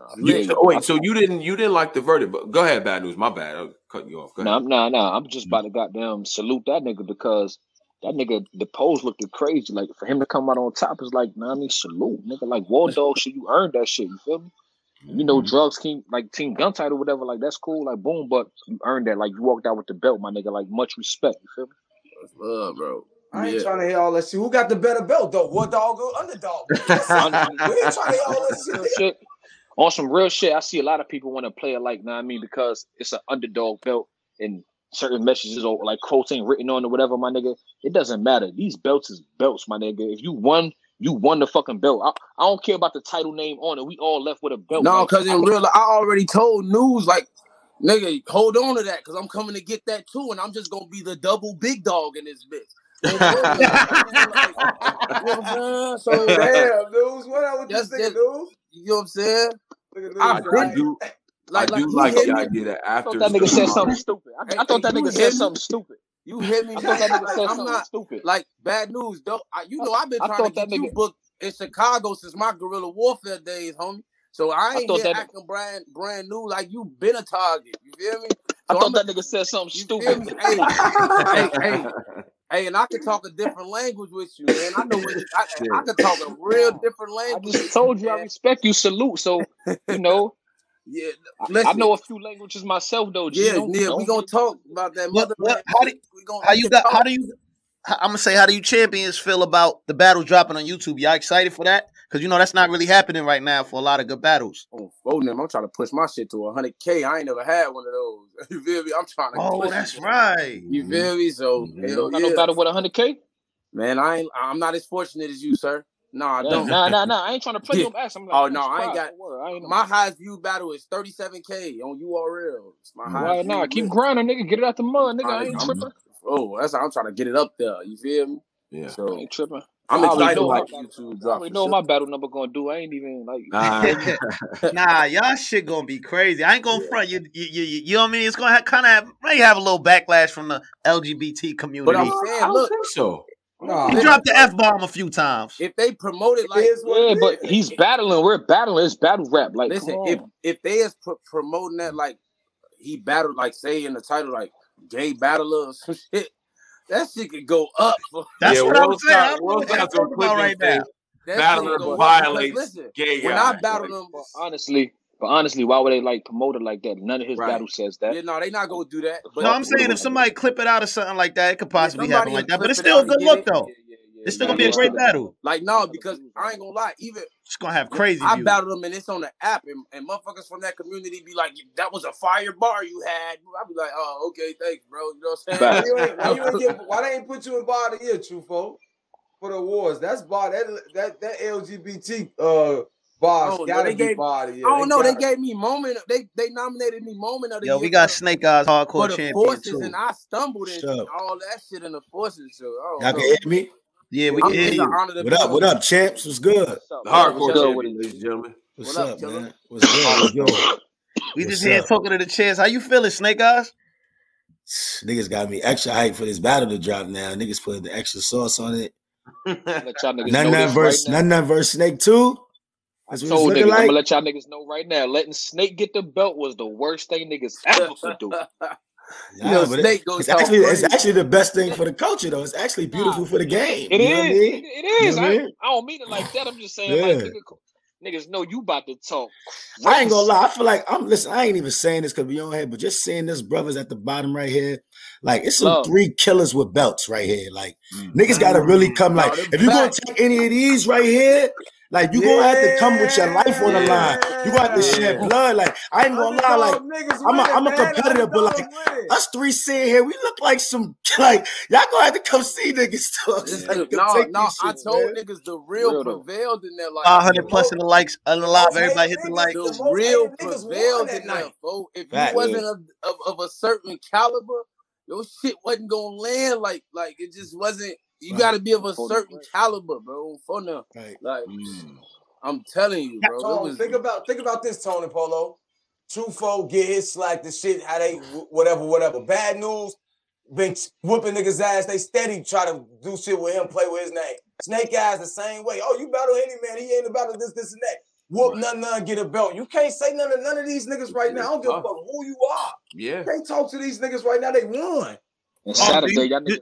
Speaker 4: Nah
Speaker 3: You, so, wait, so you didn't you didn't like the verdict, but go ahead, bad news. My bad. I'll cut you off. Go
Speaker 5: Nah,
Speaker 3: ahead.
Speaker 5: nah, nah. I'm just about to goddamn salute that nigga because that nigga the pose looked crazy. Like for him to come out on top is like, nah, I mean salute, nigga. Like war dog shit, you earned that shit. You feel me? You know,
Speaker 3: Mhm.
Speaker 5: drugs team like team gun title, whatever. Like that's cool. Like boom, but you earned that. Like you walked out with the belt, my nigga. Like much respect. You feel me?
Speaker 4: That's love, bro.
Speaker 2: I ain't
Speaker 4: Yeah.
Speaker 2: trying to hear all that shit. Who got the better belt though? War dog or underdog? That's it.
Speaker 5: Un-
Speaker 2: we ain't trying to hear all that
Speaker 5: real
Speaker 2: shit.
Speaker 5: Shit. On some real shit, I see a lot of people want to play it like, nah, I mean, because it's an underdog belt and certain messages or like quotes ain't written on or whatever, my nigga. It doesn't matter. These belts is belts, my nigga. If you won, you won the fucking belt. I, I don't care about the title name on it. We all left with a belt.
Speaker 4: No, because in real, I already told news like Nigga, hold on to that because I'm coming to get that too, and I'm just gonna be the double big dog in this bitch. *laughs* You know what I'm saying? So *laughs*
Speaker 2: Damn, dudes, what I with this
Speaker 4: That's
Speaker 2: nigga, dudes?
Speaker 4: You know what I'm saying?
Speaker 2: Look at
Speaker 4: I
Speaker 2: dudes,
Speaker 3: I
Speaker 2: right?
Speaker 3: do,
Speaker 4: Like,
Speaker 3: I do
Speaker 4: you
Speaker 3: like
Speaker 4: hit
Speaker 3: the
Speaker 4: me-
Speaker 3: idea that
Speaker 5: I
Speaker 3: after
Speaker 5: thought that nigga
Speaker 3: the-
Speaker 5: said something stupid. I, I thought that
Speaker 4: Hey, you
Speaker 5: nigga
Speaker 4: hit
Speaker 5: said
Speaker 4: me?
Speaker 5: something stupid.
Speaker 4: You hit me.
Speaker 5: I thought that nigga
Speaker 4: Like,
Speaker 5: said
Speaker 4: I'm
Speaker 5: something
Speaker 4: not
Speaker 5: stupid.
Speaker 4: like bad news, though. I, you know, I've been
Speaker 5: I
Speaker 4: trying to
Speaker 5: thought that
Speaker 4: get you
Speaker 5: nigga-
Speaker 4: booked in Chicago since my guerrilla warfare days, homie. So I ain't
Speaker 5: thought
Speaker 4: here
Speaker 5: that-
Speaker 4: acting brand brand new like you been a target. You feel me?
Speaker 5: I thought
Speaker 4: I'm
Speaker 5: that nigga said something stupid. *laughs*
Speaker 4: Hey, hey, hey, hey, and I can talk a different language with you, man. I know what you, I, I can talk a real different language.
Speaker 5: I just told you I respect you. Salute. So you *laughs* know,
Speaker 4: Yeah,
Speaker 5: I,
Speaker 4: listen,
Speaker 5: I know a few languages myself though. G.
Speaker 4: Yeah,
Speaker 5: Don't-
Speaker 4: yeah, we
Speaker 5: don't-
Speaker 4: gonna talk about that
Speaker 1: What-
Speaker 4: mother.
Speaker 1: what- how do-
Speaker 4: we gonna,
Speaker 1: How
Speaker 4: we
Speaker 1: you got?
Speaker 4: talk.
Speaker 1: How do you? I'm gonna say, how do you champions feel about the battle dropping on YouTube? Y'all excited for that? Because you know that's not really happening right now for a lot of good battles.
Speaker 4: Oh, phone them. I'm trying to push my shit to 100k. I ain't never had one of those. *laughs* You feel me? I'm trying to.
Speaker 1: Oh,
Speaker 4: push
Speaker 1: that's
Speaker 4: it.
Speaker 1: right.
Speaker 4: You feel me? So
Speaker 3: mm-hmm.
Speaker 4: hell
Speaker 5: Got no battle with 100k.
Speaker 4: man. I ain't. I'm not as fortunate as you, sir. No, I
Speaker 5: Yeah,
Speaker 4: don't.
Speaker 5: Nah, nah, *laughs* nah. I ain't trying to play
Speaker 4: Yeah.
Speaker 5: your ass. I'm like,
Speaker 4: Oh,
Speaker 5: I'm
Speaker 4: no, I ain't
Speaker 5: surprised.
Speaker 4: got-
Speaker 5: I ain't
Speaker 4: My highest view battle is 37k on URL. It's my
Speaker 5: Why
Speaker 4: highest.
Speaker 5: nah?
Speaker 4: view
Speaker 5: Keep
Speaker 4: list.
Speaker 5: grinding, nigga. Get it out the mud, nigga. I
Speaker 4: I'm-
Speaker 5: ain't
Speaker 4: I'm-
Speaker 5: tripping.
Speaker 4: Oh, that's how I'm trying to get it up there. You feel me?
Speaker 3: Yeah.
Speaker 5: I ain't tripping.
Speaker 4: I'm
Speaker 5: I
Speaker 4: excited
Speaker 5: know
Speaker 4: about
Speaker 5: my-
Speaker 4: YouTube
Speaker 5: I
Speaker 4: drop.
Speaker 5: already know
Speaker 4: sure.
Speaker 5: my battle number gonna do. I ain't even like.
Speaker 3: Nah, *laughs* *laughs*
Speaker 1: nah, y'all shit gonna be crazy. I ain't gonna front you. You, you, you, you know what I mean? It's gonna have, kind of have, may have a little backlash from the LGBT community.
Speaker 4: But I'm
Speaker 3: I
Speaker 4: saying,
Speaker 3: don't
Speaker 4: look,
Speaker 3: think so.
Speaker 2: Nah,
Speaker 1: he dropped the f bomb a few times.
Speaker 4: if they promote it
Speaker 2: it
Speaker 4: like
Speaker 2: is
Speaker 5: Yeah, but
Speaker 2: is.
Speaker 5: he's battling. We're battling. It's battle rap. Like,
Speaker 4: Listen, if if they is pro- promoting that like he battled, like say in the title, like gay battler or some *laughs* shit, that shit could go up. *laughs*
Speaker 1: That's
Speaker 3: yeah,
Speaker 1: what I'm
Speaker 3: Will
Speaker 1: saying. I
Speaker 3: Scott-
Speaker 1: don't know what y'all talking about right now.
Speaker 4: that
Speaker 3: Battler
Speaker 4: shit go up
Speaker 3: violates
Speaker 4: because listen,
Speaker 3: gay
Speaker 4: when
Speaker 3: guy.
Speaker 4: I
Speaker 3: battle
Speaker 4: them,
Speaker 5: But honestly, but honestly, why would they like promote it like that? None of his
Speaker 4: Right.
Speaker 5: battle says that.
Speaker 4: yeah, no, they not gonna do that. But
Speaker 1: No, I'm saying if somebody clip it out or something like that, it could possibly
Speaker 4: somebody
Speaker 1: happen like that. But it's still a good look
Speaker 4: it.
Speaker 1: though.
Speaker 4: Yeah, yeah, yeah,
Speaker 1: It's still gonna be a
Speaker 4: yeah.
Speaker 1: great battle.
Speaker 4: Like no, because I ain't gonna lie, even
Speaker 1: It's gonna have crazy
Speaker 4: I
Speaker 1: views.
Speaker 4: battled them and it's on the app, and, and motherfuckers from that community be like, "That was a fire bar you had." I be like, "Oh, okay, thanks, bro." You know what I'm
Speaker 2: Why
Speaker 4: saying?
Speaker 2: you ain't, you ain't get, why they ain't put you in bar of the year, Trufo? For the awards. That's bar that that that LGBT uh bars
Speaker 4: Oh,
Speaker 2: gotta
Speaker 4: they
Speaker 2: be
Speaker 4: gave-
Speaker 2: bar of the year.
Speaker 4: I don't know. They
Speaker 2: gotta-
Speaker 4: gave me moment. They they nominated me moment of the
Speaker 1: Yo,
Speaker 4: year.
Speaker 1: we got Snake Eyes
Speaker 4: for
Speaker 1: Hardcore
Speaker 4: the
Speaker 1: Champion
Speaker 4: forces,
Speaker 1: too.
Speaker 4: and I stumbled in all that shit in the forces. So I
Speaker 6: Y'all
Speaker 4: don't
Speaker 6: can
Speaker 4: know.
Speaker 6: hear me?
Speaker 1: Yeah, we
Speaker 4: I'm,
Speaker 1: can hear you.
Speaker 4: honor to
Speaker 6: What
Speaker 4: be
Speaker 6: up?
Speaker 4: on.
Speaker 6: What up, champs? What's good?
Speaker 5: What's up,
Speaker 3: hardcore
Speaker 5: What's good with
Speaker 3: champion,
Speaker 5: it?
Speaker 3: ladies and gentlemen.
Speaker 6: What's
Speaker 4: What up,
Speaker 6: up, man? What's good? *coughs* What's good?
Speaker 1: We
Speaker 6: What's
Speaker 1: just here talking to the chairs. How you feeling, Snake Eyes?
Speaker 6: Niggas got me extra hype for this battle to drop now. Niggas put the extra sauce on it.
Speaker 5: Let y'all niggas
Speaker 6: None
Speaker 5: know
Speaker 6: none verse,
Speaker 5: right now.
Speaker 6: none none verse Snake 2.
Speaker 5: I
Speaker 6: That's what it's
Speaker 5: told
Speaker 6: looking
Speaker 5: niggas, I'm gonna let y'all niggas know right now. Letting Snake get the belt was the worst thing niggas ever could do. *laughs*
Speaker 4: You know,
Speaker 6: but
Speaker 4: Snake goes
Speaker 6: it's actually it's actually the best thing for the culture though. It's actually beautiful for the game.
Speaker 5: It
Speaker 6: you
Speaker 5: is.
Speaker 6: know what I mean?
Speaker 5: It, it is.
Speaker 6: You know what I
Speaker 5: I,
Speaker 6: mean?
Speaker 5: I don't mean it like that. I'm just saying, like,
Speaker 6: Yeah.
Speaker 5: nigga, niggas know you about to talk.
Speaker 6: I ain't gonna lie. I feel like I'm listen. I ain't even saying this because we on here, but just seeing this brothers at the bottom right here, like it's some
Speaker 5: Love.
Speaker 6: three killers with belts right here. Like
Speaker 3: Mm.
Speaker 6: niggas gotta really come. Like
Speaker 4: them
Speaker 6: if you gonna take any of these right here, like you gonna have to come with your life on the line. You gonna have to shed blood. Like I ain't gonna lie. Like
Speaker 2: niggas
Speaker 6: I'm a-
Speaker 2: winning,
Speaker 6: I'm a competitor, but, like, us three sitting here, we look like some *laughs* like y'all gonna have to come see niggas *laughs* talk.
Speaker 4: This
Speaker 6: Like,
Speaker 4: no, no.
Speaker 6: these
Speaker 4: I told
Speaker 6: man.
Speaker 4: niggas the real,
Speaker 5: Real
Speaker 4: prevailed in that. Like
Speaker 1: 500 plus in the likes, uh, unalive.
Speaker 2: most
Speaker 1: Everybody hit the
Speaker 2: niggas-
Speaker 1: like.
Speaker 2: the
Speaker 4: the real
Speaker 2: hated niggas won
Speaker 4: prevailed
Speaker 2: that
Speaker 4: in
Speaker 2: night.
Speaker 4: that, folks. If
Speaker 6: Fact.
Speaker 4: you wasn't of, of, of a certain caliber, your shit wasn't gonna land. Like, like it just wasn't. You
Speaker 6: Right.
Speaker 4: got to be of a
Speaker 5: For-
Speaker 4: certain caliber, bro. For now,
Speaker 6: Right.
Speaker 4: like
Speaker 3: Mm.
Speaker 4: I'm telling you, bro. It
Speaker 2: Tone,
Speaker 4: was,
Speaker 2: think about think about this, Tony Polo. Trufo get his slack, the shit, how they whatever, whatever. Bad news, been whooping niggas ass. They steady try to do shit with him, play with his name. Snake eyes the same way. Oh, you battle any man, he ain't about this, this, and that. Whoop
Speaker 3: Right.
Speaker 2: none, none, get a belt. You can't say none of none of these niggas right now. I don't give a fuck who you are.
Speaker 3: Yeah.
Speaker 2: You can't talk to these niggas right now. They won.
Speaker 5: And
Speaker 1: Oh,
Speaker 5: Saturday,
Speaker 1: do you-
Speaker 5: y'all niggas.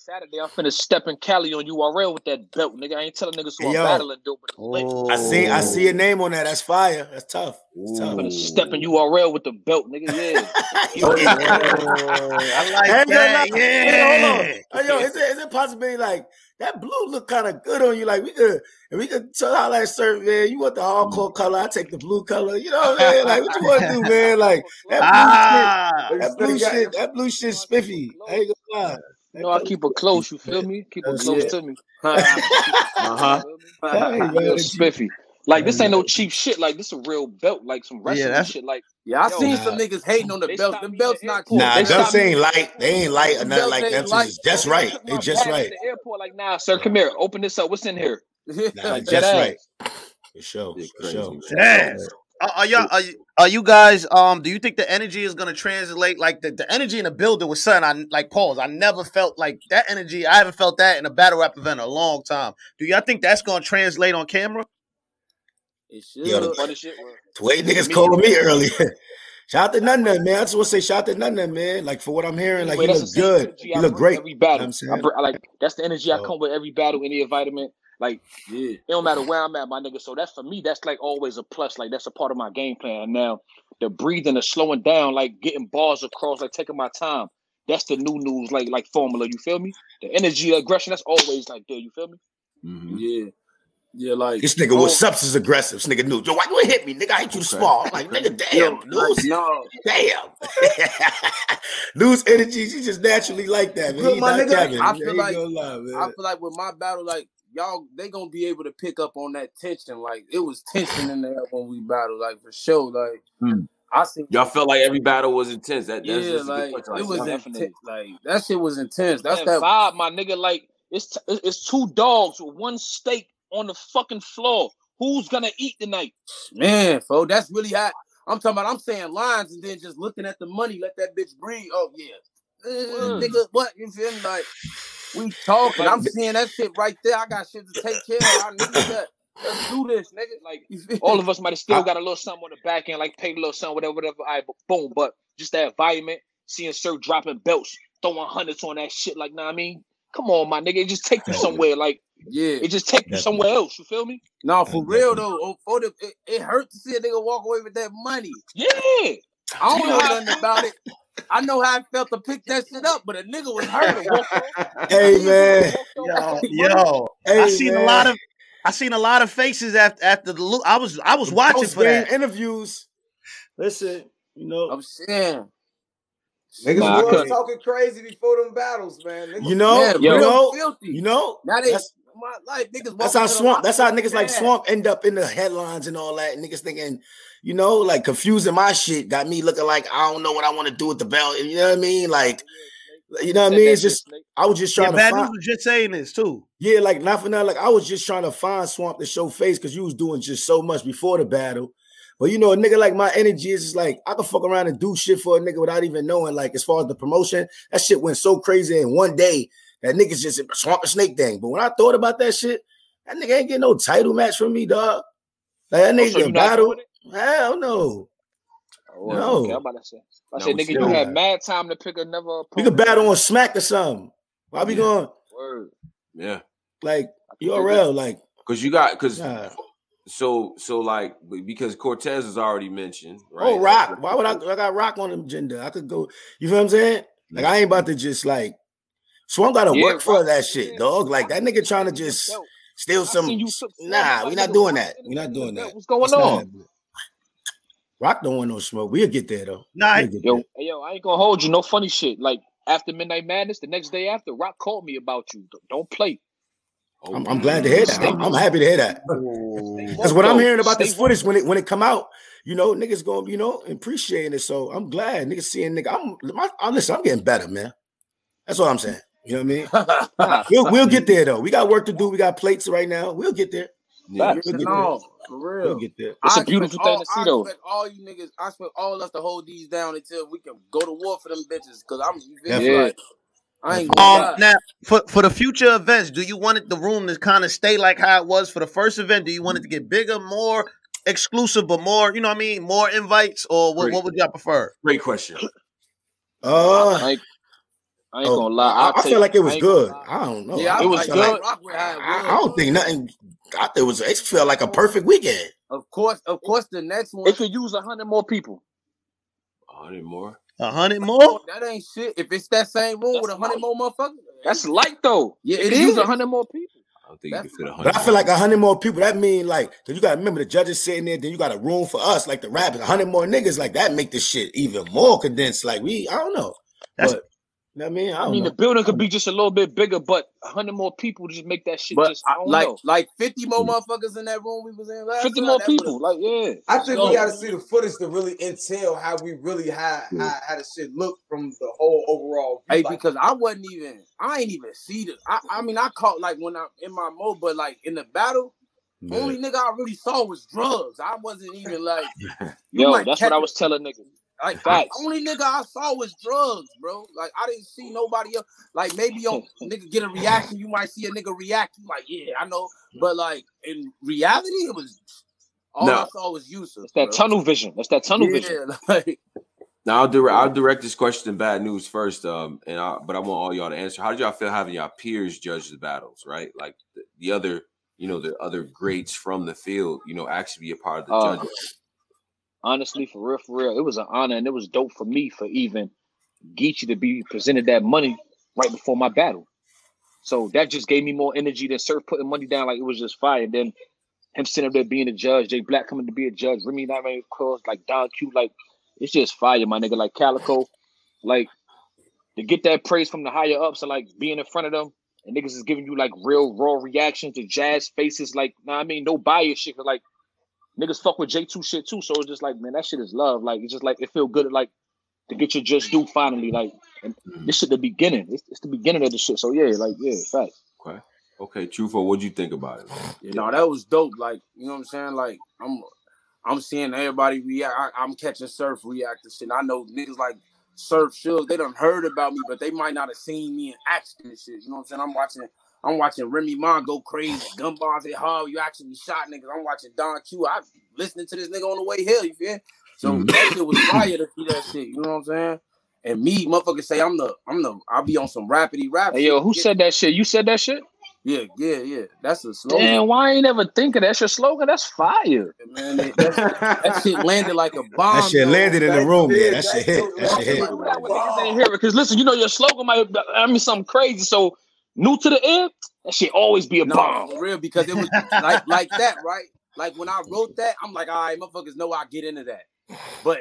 Speaker 5: Saturday, I'm finna step in Cali on URL with that belt, nigga. I ain't telling niggas who
Speaker 6: Hey,
Speaker 5: I'm battling, dude, but it's.
Speaker 6: I see I see your name on that. That's fire. That's tough. That's
Speaker 5: I'm
Speaker 6: tough.
Speaker 5: finna step in URL with the belt, nigga. Yeah. *laughs*
Speaker 1: Oh, I like
Speaker 6: Hey,
Speaker 1: that.
Speaker 6: yo, nah, hey, hold on. Hey, yo, is it is it possibility like that blue look kind of good on you? Like we could, if we could tell how that shirt, man. You want the hardcore color? I take the blue color. You know what I mean? Like what you want to do, man? Like that
Speaker 1: Ah. *laughs*
Speaker 6: blue shit, that blue shit, that blue shit, spiffy. I ain't gonna lie.
Speaker 5: You know, I keep her close, you feel me? Keep her close
Speaker 6: it.
Speaker 5: to me. *laughs*
Speaker 3: Uh-huh. *laughs*
Speaker 6: Hey, man,
Speaker 5: Real spiffy. Like this ain't no cheap shit. Like this a real belt, like some wrestling
Speaker 1: that's-
Speaker 5: shit. Like
Speaker 4: Yeah, I
Speaker 5: Yo,
Speaker 4: seen
Speaker 6: nah.
Speaker 4: some niggas hating on the
Speaker 5: They
Speaker 4: belts.
Speaker 5: stopped
Speaker 4: Them belts not
Speaker 5: airport.
Speaker 4: cool.
Speaker 6: Nah,
Speaker 5: They
Speaker 6: belts ain't light. They ain't light or nothing like
Speaker 4: ain't
Speaker 6: that.
Speaker 4: light.
Speaker 6: It's just right.
Speaker 5: took
Speaker 6: They just right.
Speaker 5: The airport, like, nah, sir, come here. Open this up. What's in here?
Speaker 6: Nah,
Speaker 5: Like,
Speaker 6: just right.
Speaker 5: ass.
Speaker 6: For sure.
Speaker 3: Shit
Speaker 6: For sure.
Speaker 3: man.
Speaker 1: Damn. Are, are y'all are, you- are you guys um do you think the energy is gonna translate like the, the energy in the building was something I like pause. I never felt like that energy. I haven't felt that in a battle rap event in a long time. Do y'all think that's gonna translate on camera?
Speaker 4: It should.
Speaker 6: Yo, the-
Speaker 5: Funny shit. bro.
Speaker 6: The way niggas
Speaker 5: Me-
Speaker 6: calling me earlier. *laughs* Shout out to none man. I just want to say shout out to none man. Like for what I'm hearing, like
Speaker 5: Anyway,
Speaker 6: he
Speaker 5: that's
Speaker 6: look good.
Speaker 5: energy
Speaker 6: He look great.
Speaker 5: Every
Speaker 6: You know
Speaker 5: battle,
Speaker 6: I'm
Speaker 5: I
Speaker 6: saying?
Speaker 5: bring, I like that's the energy I come with every battle, any environment. Like
Speaker 4: Yeah.
Speaker 5: it don't matter where I'm at, my nigga. So that's for me. That's like always a plus. Like that's a part of my game plan. And now the breathing, the slowing down, like getting bars across, like taking my time. That's the new news, like like formula. You feel me? The energy, aggression. That's always like there. You feel me?
Speaker 3: Mhm.
Speaker 4: Yeah. Yeah, like
Speaker 6: This nigga
Speaker 4: oh,
Speaker 6: was substance aggressive. This nigga knew. Yo, why you hit me? Nigga, I hit you
Speaker 3: Okay.
Speaker 6: small. I'm like, nigga, damn.
Speaker 4: like,
Speaker 6: Lose.
Speaker 4: no.
Speaker 6: Damn. *laughs* Lose energy. She just naturally like that, man.
Speaker 2: Look, my nigga,
Speaker 4: I feel
Speaker 6: ain't
Speaker 4: like-
Speaker 6: lie, man.
Speaker 4: I feel like with my battle, like y'all, they gonna be able to pick up on that tension. Like it was tension in there when we battled, like for sure. Like
Speaker 3: Hmm.
Speaker 4: I seen
Speaker 3: Y'all felt like every battle was intense. That, that's
Speaker 4: yeah,
Speaker 3: that's a good
Speaker 4: like it was intense. Like that shit was intense. That's
Speaker 5: That
Speaker 4: that.
Speaker 5: vibe, my nigga. Like it's t- it's two dogs with one steak on the fucking floor. Who's gonna eat tonight?
Speaker 4: Man, fo, that's really hot. I'm talking about. I'm saying lines and then just looking at the money. Let that bitch breathe. Oh yeah,
Speaker 5: Word.
Speaker 4: nigga. What you feel me? Like we talking. I'm seeing that shit right there. I got shit to take care of. I need that. Let's do this, nigga. Like *laughs*
Speaker 5: All of us might have still got a little something on the back end, like paid a little something, whatever, whatever. All right, but boom. But just that environment, seeing Sir dropping belts, throwing hundreds on that shit. Like, nah, I mean, come on, my nigga. It just take you somewhere. Like,
Speaker 4: Yeah.
Speaker 5: it just take you somewhere else. You feel me?
Speaker 4: No, for real though. oh, For the, it, it hurt to see a nigga walk away with that money.
Speaker 5: Yeah.
Speaker 4: I don't know
Speaker 5: know
Speaker 4: nothing about it. I know how I felt to pick that shit up, but a nigga was hurt. *laughs*
Speaker 6: hey, man.
Speaker 1: Yo, yo.
Speaker 6: Hey,
Speaker 1: I seen
Speaker 6: man.
Speaker 1: a lot of I seen a lot of faces after after the look. I was I was watching for
Speaker 6: Post-game
Speaker 1: that.
Speaker 6: interviews. Listen, you know,
Speaker 4: I'm saying.
Speaker 2: Niggas
Speaker 5: Nah,
Speaker 2: was talking crazy before them battles, man. Niggas
Speaker 6: you know,
Speaker 4: Man,
Speaker 6: you know,
Speaker 4: filthy.
Speaker 6: you know.
Speaker 4: Now they
Speaker 6: That's,
Speaker 4: my like niggas.
Speaker 6: that's how swamp. That's how niggas like
Speaker 4: mad.
Speaker 6: swamp end up in the headlines and all that. Niggas thinking, you know, like confusing my shit got me looking like I don't know what I want to do with the belt. You know what I mean? Like, you know what I mean? It's just I was just
Speaker 1: Yeah,
Speaker 6: trying to
Speaker 1: Bad
Speaker 6: find.
Speaker 1: News was just saying this too.
Speaker 6: Yeah, like not for nothing. Like I was just trying to find Swamp to show face because you was doing just so much before the battle. But you know, a nigga like my energy is just like I can fuck around and do shit for a nigga without even knowing. Like as far as the promotion, that shit went so crazy in one day that niggas just a swamp a snake thing. But when I thought about that shit, that nigga ain't getting no title match from me, dog. Like that
Speaker 5: Oh,
Speaker 6: nigga
Speaker 5: so you
Speaker 6: battle. Hell no.
Speaker 5: Oh,
Speaker 6: No.
Speaker 5: Okay, I'm about to say. I
Speaker 3: No,
Speaker 5: said, nigga, you had mad time to pick another
Speaker 6: We
Speaker 5: opponent.
Speaker 6: could battle on Smack or something. Why we
Speaker 3: Yeah.
Speaker 6: going
Speaker 5: Word.
Speaker 3: Yeah,
Speaker 6: like
Speaker 5: I can dig
Speaker 6: URL? Like
Speaker 3: because you got because
Speaker 6: nah.
Speaker 3: so so like because Cortez is already mentioned. Oh, right?
Speaker 6: Oh, Rock. Why would I? I got Rock on the agenda. I could go. You feel what I'm saying? Like I ain't about to just like. Swamp got to
Speaker 5: Yeah,
Speaker 6: work for
Speaker 5: Rock-
Speaker 6: that shit, dog. Like that nigga trying to just steal some.
Speaker 5: seen you took Swamp,
Speaker 6: Nah,
Speaker 5: like,
Speaker 6: we not doing that. We
Speaker 5: the
Speaker 6: not doing that.
Speaker 5: What's going on?
Speaker 6: Rock don't want no smoke. We'll get there though.
Speaker 1: Nah,
Speaker 6: We'll get
Speaker 5: Yo,
Speaker 6: there.
Speaker 5: yo, I ain't gonna hold you. No funny shit. Like after Midnight Madness, the next day after, Rock called me about you. Don't- Don't play.
Speaker 3: Oh,
Speaker 6: I'm, I'm glad to hear that. I'm, I'm happy to hear that. That's what I'm hearing about this footage when it when it come out. You know, niggas gonna you know appreciating it. So I'm glad niggas seeing nigga. I'm, my, I'm listen. I'm getting better, man. That's all I'm saying. You know what I mean? *laughs* We'll, we'll get there though. We got work to do. We got plates right now. We'll get there.
Speaker 3: Yeah.
Speaker 6: We'll get
Speaker 4: no, for
Speaker 6: there.
Speaker 4: real.
Speaker 6: We'll get there.
Speaker 5: It's a
Speaker 4: I
Speaker 5: beautiful
Speaker 4: expect
Speaker 5: thing
Speaker 4: all,
Speaker 5: to see,
Speaker 4: I
Speaker 5: though.
Speaker 4: expect all you niggas, I expect all of us to hold these down until we can go to war for them bitches. Cause I'm, you feel me?
Speaker 5: Yeah.
Speaker 4: like, I ain't gonna
Speaker 1: Um, now for for the future events, do you want it the room to kind of stay like how it was for the first event? Do you want it to get bigger, more exclusive, but more, you know what I mean, more invites, or what,
Speaker 3: Great.
Speaker 1: what would y'all prefer?
Speaker 3: Great question.
Speaker 6: Uh,
Speaker 5: I ain't, I ain't
Speaker 6: oh,
Speaker 5: gonna lie.
Speaker 6: I,
Speaker 5: I'll
Speaker 6: I
Speaker 5: take-
Speaker 6: feel like it was
Speaker 5: I gonna
Speaker 6: good. I don't know.
Speaker 4: Yeah,
Speaker 6: I,
Speaker 4: I
Speaker 5: It was
Speaker 4: like,
Speaker 5: good.
Speaker 6: like-
Speaker 4: Rock with how it
Speaker 6: I. I don't think nothing. I thought it was. It felt like a perfect weekend.
Speaker 4: Of course, of course, the next one.
Speaker 5: It could use a hundred more people.
Speaker 3: A hundred more.
Speaker 1: A hundred more?
Speaker 4: that ain't shit. If it's that same room
Speaker 5: That's
Speaker 4: with a hundred more motherfuckers,
Speaker 5: That's light though.
Speaker 4: Yeah,
Speaker 5: it
Speaker 4: it
Speaker 5: could use
Speaker 4: is.
Speaker 5: a hundred more people.
Speaker 3: I don't think you
Speaker 4: That's-
Speaker 3: can fit a hundred.
Speaker 6: But I feel like a hundred more people. That mean like, cause you got to remember the judges sitting there. Then you got a room for us, like the rappers. A hundred more niggas, like that, make this shit even more condensed. Like we, I don't know.
Speaker 1: That's-
Speaker 6: but know what I mean, I,
Speaker 5: I
Speaker 6: don't
Speaker 5: mean,
Speaker 6: know.
Speaker 5: the building could be just a little bit bigger, but hundred more people just make that shit
Speaker 4: But
Speaker 5: just I
Speaker 4: I,
Speaker 5: don't
Speaker 4: like
Speaker 5: know.
Speaker 4: like 50 more motherfuckers in that room we was in last
Speaker 5: Fifty
Speaker 4: time,
Speaker 5: more people, like yeah.
Speaker 2: I think
Speaker 4: So-
Speaker 2: we got to see the footage to really entail how we really had
Speaker 3: Yeah.
Speaker 2: how, how the shit look from the whole overall. view.
Speaker 4: Hey,
Speaker 2: Like,
Speaker 4: because I wasn't even, I ain't even see the. I, I mean, I caught like when I'm in my mode, but like in the battle,
Speaker 6: Yeah.
Speaker 4: only nigga I really saw was drugs. I wasn't even like, *laughs*
Speaker 5: Yo, that's what I was telling niggas.
Speaker 4: Like *laughs*
Speaker 5: Facts.
Speaker 4: only nigga I saw was drugs, bro. Like I didn't see nobody else. Like maybe on *laughs* nigga get a reaction, you might see a nigga react. You like, yeah, I know. But like in reality, it was all
Speaker 3: No.
Speaker 4: I saw was Yusuf.
Speaker 5: It's that
Speaker 4: bro.
Speaker 5: tunnel vision. That's that tunnel vision. *laughs*
Speaker 4: Like
Speaker 3: Now I'll direct I'll direct this question to bad news first. Um, and I, but I want all y'all to answer. How did y'all feel having y'all peers judge the battles? Right, like the, the other, you know, the other greats from the field, you know, actually be a part of the
Speaker 5: Uh,
Speaker 3: judging.
Speaker 5: Honestly, for real, for real, it was an honor and it was dope for me for even Geechi to be presented that money right before my battle. So that just gave me more energy than Surf putting money down like it was just fire. And then him sitting up there being a judge, Jay Black coming to be a judge, Remy not very close, like Don Q, like it's just fire, my nigga. Like Calicoe, like to get that praise from the higher ups and like being in front of them and niggas is giving you like real raw reactions to jazz faces, like nah, I mean no bias shit. Like niggas fuck with J2 shit too. So it's just like, man, that shit is love. Like it's just like it feel good like to get your just due finally. Like and mm-hmm. this shit the beginning. It's, it's the beginning of the shit. So yeah, like yeah, facts.
Speaker 3: Okay, okay, Truthful, what'd you think about it? man?
Speaker 4: You know, that was dope. Like, you know what I'm saying? Like, I'm I'm seeing everybody react. I, am catching surf react to shit. I know niggas like Surf Shook, they done heard about me, but they might not have seen me in action and shit. You know what I'm saying? I'm watching I'm watching Remy Ma go crazy. Gun bars hit hard. You actually shot niggas. I'm watching Don Q. I'm listening to this nigga on the way here. You feel? So
Speaker 3: Mhm.
Speaker 4: that shit was fire to see that shit. You know what I'm saying? And me, motherfucker, say I'm the I'm the I'll be on some rapidy rap.
Speaker 5: Hey yo, who
Speaker 4: Yeah,
Speaker 5: said that shit? You said that shit?
Speaker 4: Yeah, yeah, yeah. That's a slogan.
Speaker 5: Damn, why I ain't ever thinking? That's your slogan. That's fire.
Speaker 4: Man, that, that, that shit *laughs* landed like a bomb.
Speaker 6: That shit
Speaker 4: though.
Speaker 6: landed in the
Speaker 2: That
Speaker 6: room. Yeah, that
Speaker 2: that
Speaker 6: shit hit. That shit hit.
Speaker 2: landed
Speaker 5: Why would niggas ain't hear? Because listen, you know your slogan might I mean something crazy. So new to the air, that shit always be a
Speaker 4: No,
Speaker 5: bomb.
Speaker 4: for real, because it was like like that, right? Like when I wrote that, I'm like, all right, motherfuckers know I get into that. But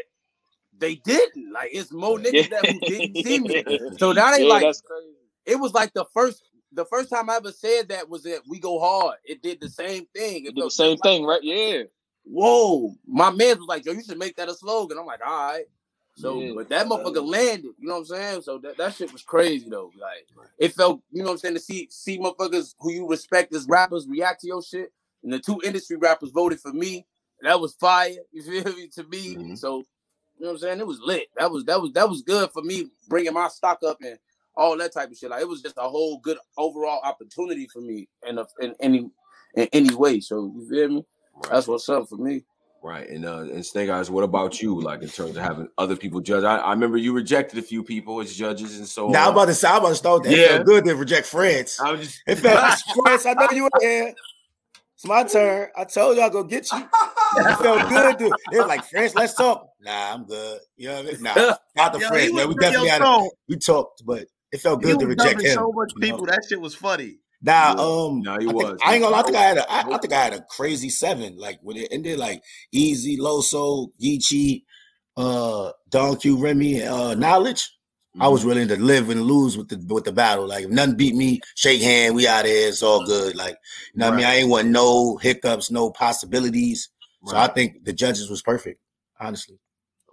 Speaker 4: they didn't. Like it's more *laughs* niggas that who didn't see me. *laughs* So that ain't
Speaker 5: Yeah,
Speaker 4: like it was like the first the first time I ever said that was that we go hard. It did the same thing.
Speaker 5: You
Speaker 4: It
Speaker 5: did the same
Speaker 4: like-
Speaker 5: thing, right? Yeah.
Speaker 4: Whoa, my man was like, yo, you should make that a slogan. I'm like, all right. So,
Speaker 5: Yeah.
Speaker 4: but that motherfucker landed. You know what I'm saying? So that, that shit was crazy though. Like it felt, you know what I'm saying, to see see motherfuckers who you respect as rappers react to your shit. And the two industry rappers voted for me. That was fire. *laughs* You feel me? To me.
Speaker 3: Mhm.
Speaker 4: So, you know what I'm saying? It was lit. That was that was that was good for me bringing my stock up and all that type of shit. Like it was just a whole good overall opportunity for me in a, in any in any way. So you feel me?
Speaker 3: Right.
Speaker 4: That's what's up for me.
Speaker 3: Right. And uh and Snake Eyes, what about you? Like in terms of having other people judge? I, I remember you rejected a few people as judges and so
Speaker 6: Now I'm
Speaker 3: on.
Speaker 6: about to say, I'm about to start that.
Speaker 3: Yeah.
Speaker 6: felt good to reject friends.
Speaker 3: I was just
Speaker 6: It felt *laughs* France. I know you were here. It's my turn. I told you I'll go get you. It felt good. dude. it was like friends, Let's talk. Nah, I'm good. You know what I mean? Nah, *laughs* not the
Speaker 1: Yo,
Speaker 6: France,
Speaker 1: he
Speaker 6: man. We definitely
Speaker 1: your
Speaker 6: had. A, we talked, but it felt
Speaker 1: He
Speaker 6: good to reject him.
Speaker 1: so much
Speaker 6: you know?
Speaker 1: people. That shit was funny.
Speaker 6: Nah,
Speaker 3: Yeah.
Speaker 6: um,
Speaker 3: No, he
Speaker 6: I, think-
Speaker 3: was.
Speaker 6: I ain't gonna. I think I had a. I, I think I had a crazy seven. Like when it ended, like Easy, Loso, Geechi, uh, Don Q, Remy, uh, Knowledge. I was willing to live and lose with the with the battle. Like if nothing beat me, shake hand, we out of here. It's all good. Like you know what I mean. I ain't want no hiccups, no possibilities. So I think the judges was perfect. Honestly,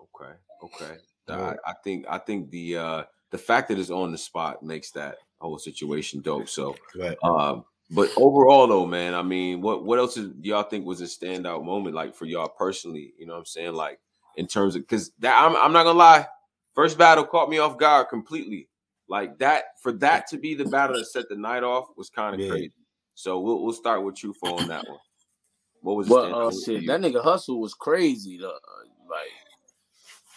Speaker 3: Okay. Okay.
Speaker 6: Yeah.
Speaker 3: I, I think I think the uh the fact that it's on the spot makes that whole situation dope. So
Speaker 6: right.
Speaker 3: um but overall though, man, I mean, what what else is, do y'all think was a standout moment like for y'all personally? You know what I'm saying? Like in terms of because that I'm I'm not gonna lie, first battle caught me off guard completely. Like that for that to be the battle that set the night off was kind of
Speaker 6: Yeah.
Speaker 3: crazy. So we'll we'll start with you for on that one. What was the
Speaker 4: But uh, shit, that nigga hustle was crazy. though. Like,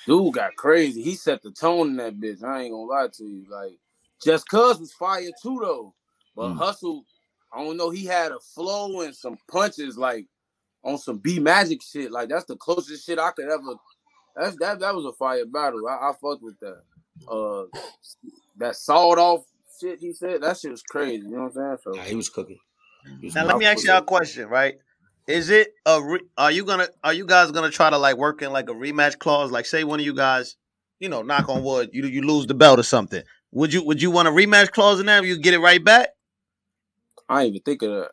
Speaker 4: dude got crazy. He set the tone in that bitch. I ain't gonna lie to you. Like, just cuz was fire too though. But
Speaker 3: Mm.
Speaker 4: hustle, I don't know. He had a flow and some punches like on some B magic shit. Like that's the closest shit I could ever. That's that. That was a fire battle. I, I fucked with that. Uh, that sawed off shit he said. That shit was crazy. You know what I'm saying? So
Speaker 6: Nah, he was cooking. He was
Speaker 1: Now let me ask you a question, right? Is it a re- are you gonna are you guys gonna try to like work in like a rematch clause? Like say one of you guys, you know, knock on wood, you you lose the belt or something. Would you would you want a rematch clause in that? You get it right back.
Speaker 4: I ain't even think of that.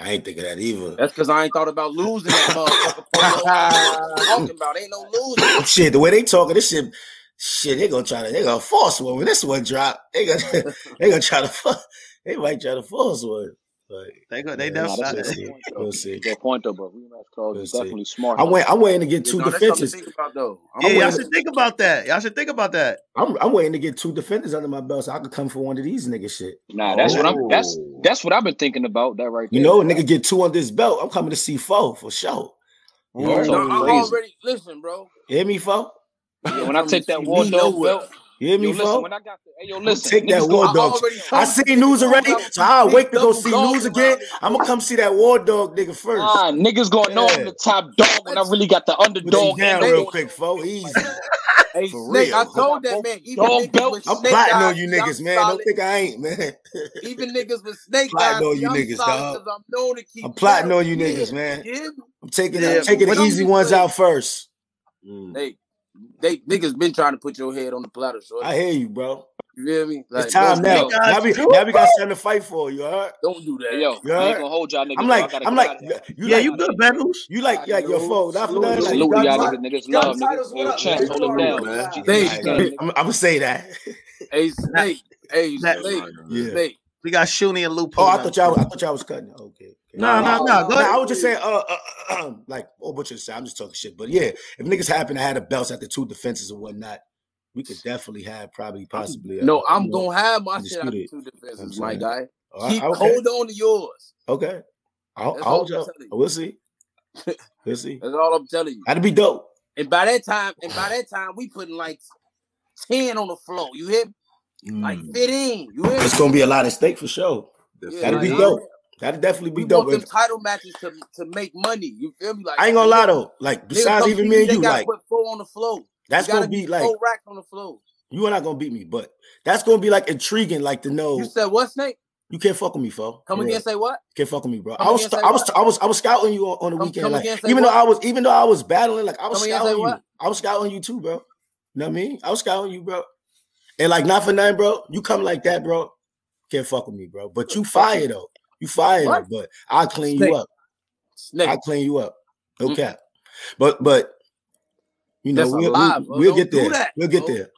Speaker 6: I ain't think of that either.
Speaker 4: That's because I ain't thought about losing that motherfucker. *laughs* talking about ain't no losing. *laughs*
Speaker 6: Shit, the way they talking, this shit, shit, they gonna try to, they gonna force one when this one drop. They gonna, *laughs* they gonna try to, they might try to force one.
Speaker 1: They go, they definitely.
Speaker 5: That's
Speaker 6: we'll see.
Speaker 5: Good point though, but rematch clause
Speaker 6: we'll
Speaker 5: is definitely smart.
Speaker 6: I went. I'm waiting to get two
Speaker 4: you
Speaker 6: defenders.
Speaker 4: Think about, though. I'm
Speaker 1: yeah, y'all should to, think about that. Y'all should think about that.
Speaker 6: I'm, I'm waiting to get two defenders under my belt so I could come for one of these nigga shit.
Speaker 5: Nah, that's oh. what I'm. That's
Speaker 3: oh.
Speaker 5: that's what I've been thinking about. That right. There.
Speaker 6: You know, nigga get two on this belt. I'm coming to see four for sure. You
Speaker 5: know,
Speaker 4: no, I'm already listen, bro.
Speaker 6: You hear me, four.
Speaker 5: Yeah, when I take that
Speaker 4: one
Speaker 5: belt
Speaker 6: you hear me,
Speaker 5: yo,
Speaker 6: listen.
Speaker 5: When I got to, hey, yo, listen,
Speaker 6: take that war dog. I,
Speaker 4: I
Speaker 6: seen news already, so I'll wait to go see news again. I'm gonna come see that war dog nigga first.
Speaker 5: Nah, niggas gonna yeah. know I'm the top dog when I really got the underdog.
Speaker 6: Down real quick, fo. Easy.
Speaker 4: Hey,
Speaker 6: For
Speaker 4: Snake,
Speaker 6: real.
Speaker 4: I told that man. Even Don't
Speaker 5: belt.
Speaker 6: I'm plotting on you niggas, man.
Speaker 4: Solid.
Speaker 6: Don't think I ain't, man.
Speaker 4: even *laughs* niggas with snake eyes.
Speaker 6: Plotting on you niggas, dog.
Speaker 4: I'm, known to keep
Speaker 6: I'm plotting on you niggas, man. I'm taking,
Speaker 1: yeah.
Speaker 6: I'm taking the easy ones out first.
Speaker 3: Hey,
Speaker 4: they niggas been trying to put your head on the platter, shorty.
Speaker 6: I hear you, bro.
Speaker 4: You feel me?
Speaker 6: Like, it's time now. Now we, now we got something to fight for. You heard?
Speaker 4: Don't do that.
Speaker 5: Yo,
Speaker 6: you heard?
Speaker 5: gonna hold y'all niggas.
Speaker 6: I'm like, I'm like, you
Speaker 1: yeah,
Speaker 6: like,
Speaker 1: you good battles.
Speaker 6: You like, you your foe. Not for nothing.
Speaker 5: Salute y'all niggas. Niggas love niggas. Hold
Speaker 2: them
Speaker 5: down. Snake,
Speaker 6: I'm gonna *laughs* say that.
Speaker 4: Hey, Snake. Hey, Snake. Snake.
Speaker 1: We got Shuni and Lupo.
Speaker 6: Oh, I thought y'all. I thought y'all was cutting. Okay.
Speaker 1: No, no, no.
Speaker 6: I was just saying, uh, uh, uh, uh *clears throat* like, oh, what you say? I'm just talking shit. But yeah, if niggas happen to have the belts after two defenses or whatnot, we could definitely have probably possibly. Uh,
Speaker 4: no, I'm
Speaker 6: you
Speaker 4: gonna have my shit after two defenses, my guy.
Speaker 6: Uh,
Speaker 4: Keep,
Speaker 6: okay.
Speaker 4: Hold on to yours.
Speaker 6: Okay, I'll, I'll
Speaker 4: just,
Speaker 6: we'll see. *laughs* We'll see.
Speaker 4: That's all I'm telling you.
Speaker 6: That'd be dope.
Speaker 4: And by that time, and by *sighs* that time, we putting like ten on the floor. You hit
Speaker 6: mm.
Speaker 4: like fifteen. You hear?
Speaker 6: It's gonna be a lot of stake for sure.
Speaker 4: Yeah,
Speaker 6: That'd
Speaker 4: like, be
Speaker 6: dope. That'd definitely be we dope.
Speaker 4: Want them title matches to, to make money. You feel me? Like
Speaker 6: I ain't gonna lie though. Like besides even me and you, like
Speaker 4: put four on the floor.
Speaker 6: That's gonna be like
Speaker 4: four racks on the floor.
Speaker 6: You are not gonna beat me, but that's gonna be like intriguing, like to know.
Speaker 4: You said what, Snake?
Speaker 6: You can't fuck with me, fo.
Speaker 4: Come again, say what?
Speaker 6: Can't fuck with me, bro.
Speaker 4: Come
Speaker 6: I was, I was, I was, I was scouting you on, on the
Speaker 4: come,
Speaker 6: weekend.
Speaker 4: Come
Speaker 6: like,
Speaker 4: again,
Speaker 6: even
Speaker 4: what?
Speaker 6: though I was, even though I was battling, like I was
Speaker 4: come
Speaker 6: scouting you.
Speaker 4: What?
Speaker 6: I was scouting you too, bro. You know what I mean? I was scouting you, bro. And like, not for nothing, bro. You come like that, bro. Can't fuck with me, bro. But you fire though. You fired
Speaker 4: what?
Speaker 6: but I clean
Speaker 4: Snake.
Speaker 6: you up.
Speaker 4: Snake.
Speaker 6: I clean you up. No
Speaker 4: mm-hmm.
Speaker 6: cap. But but you know we'll,
Speaker 4: lie,
Speaker 6: we'll, we'll, get we'll, get there.
Speaker 4: We'll
Speaker 6: get
Speaker 4: there.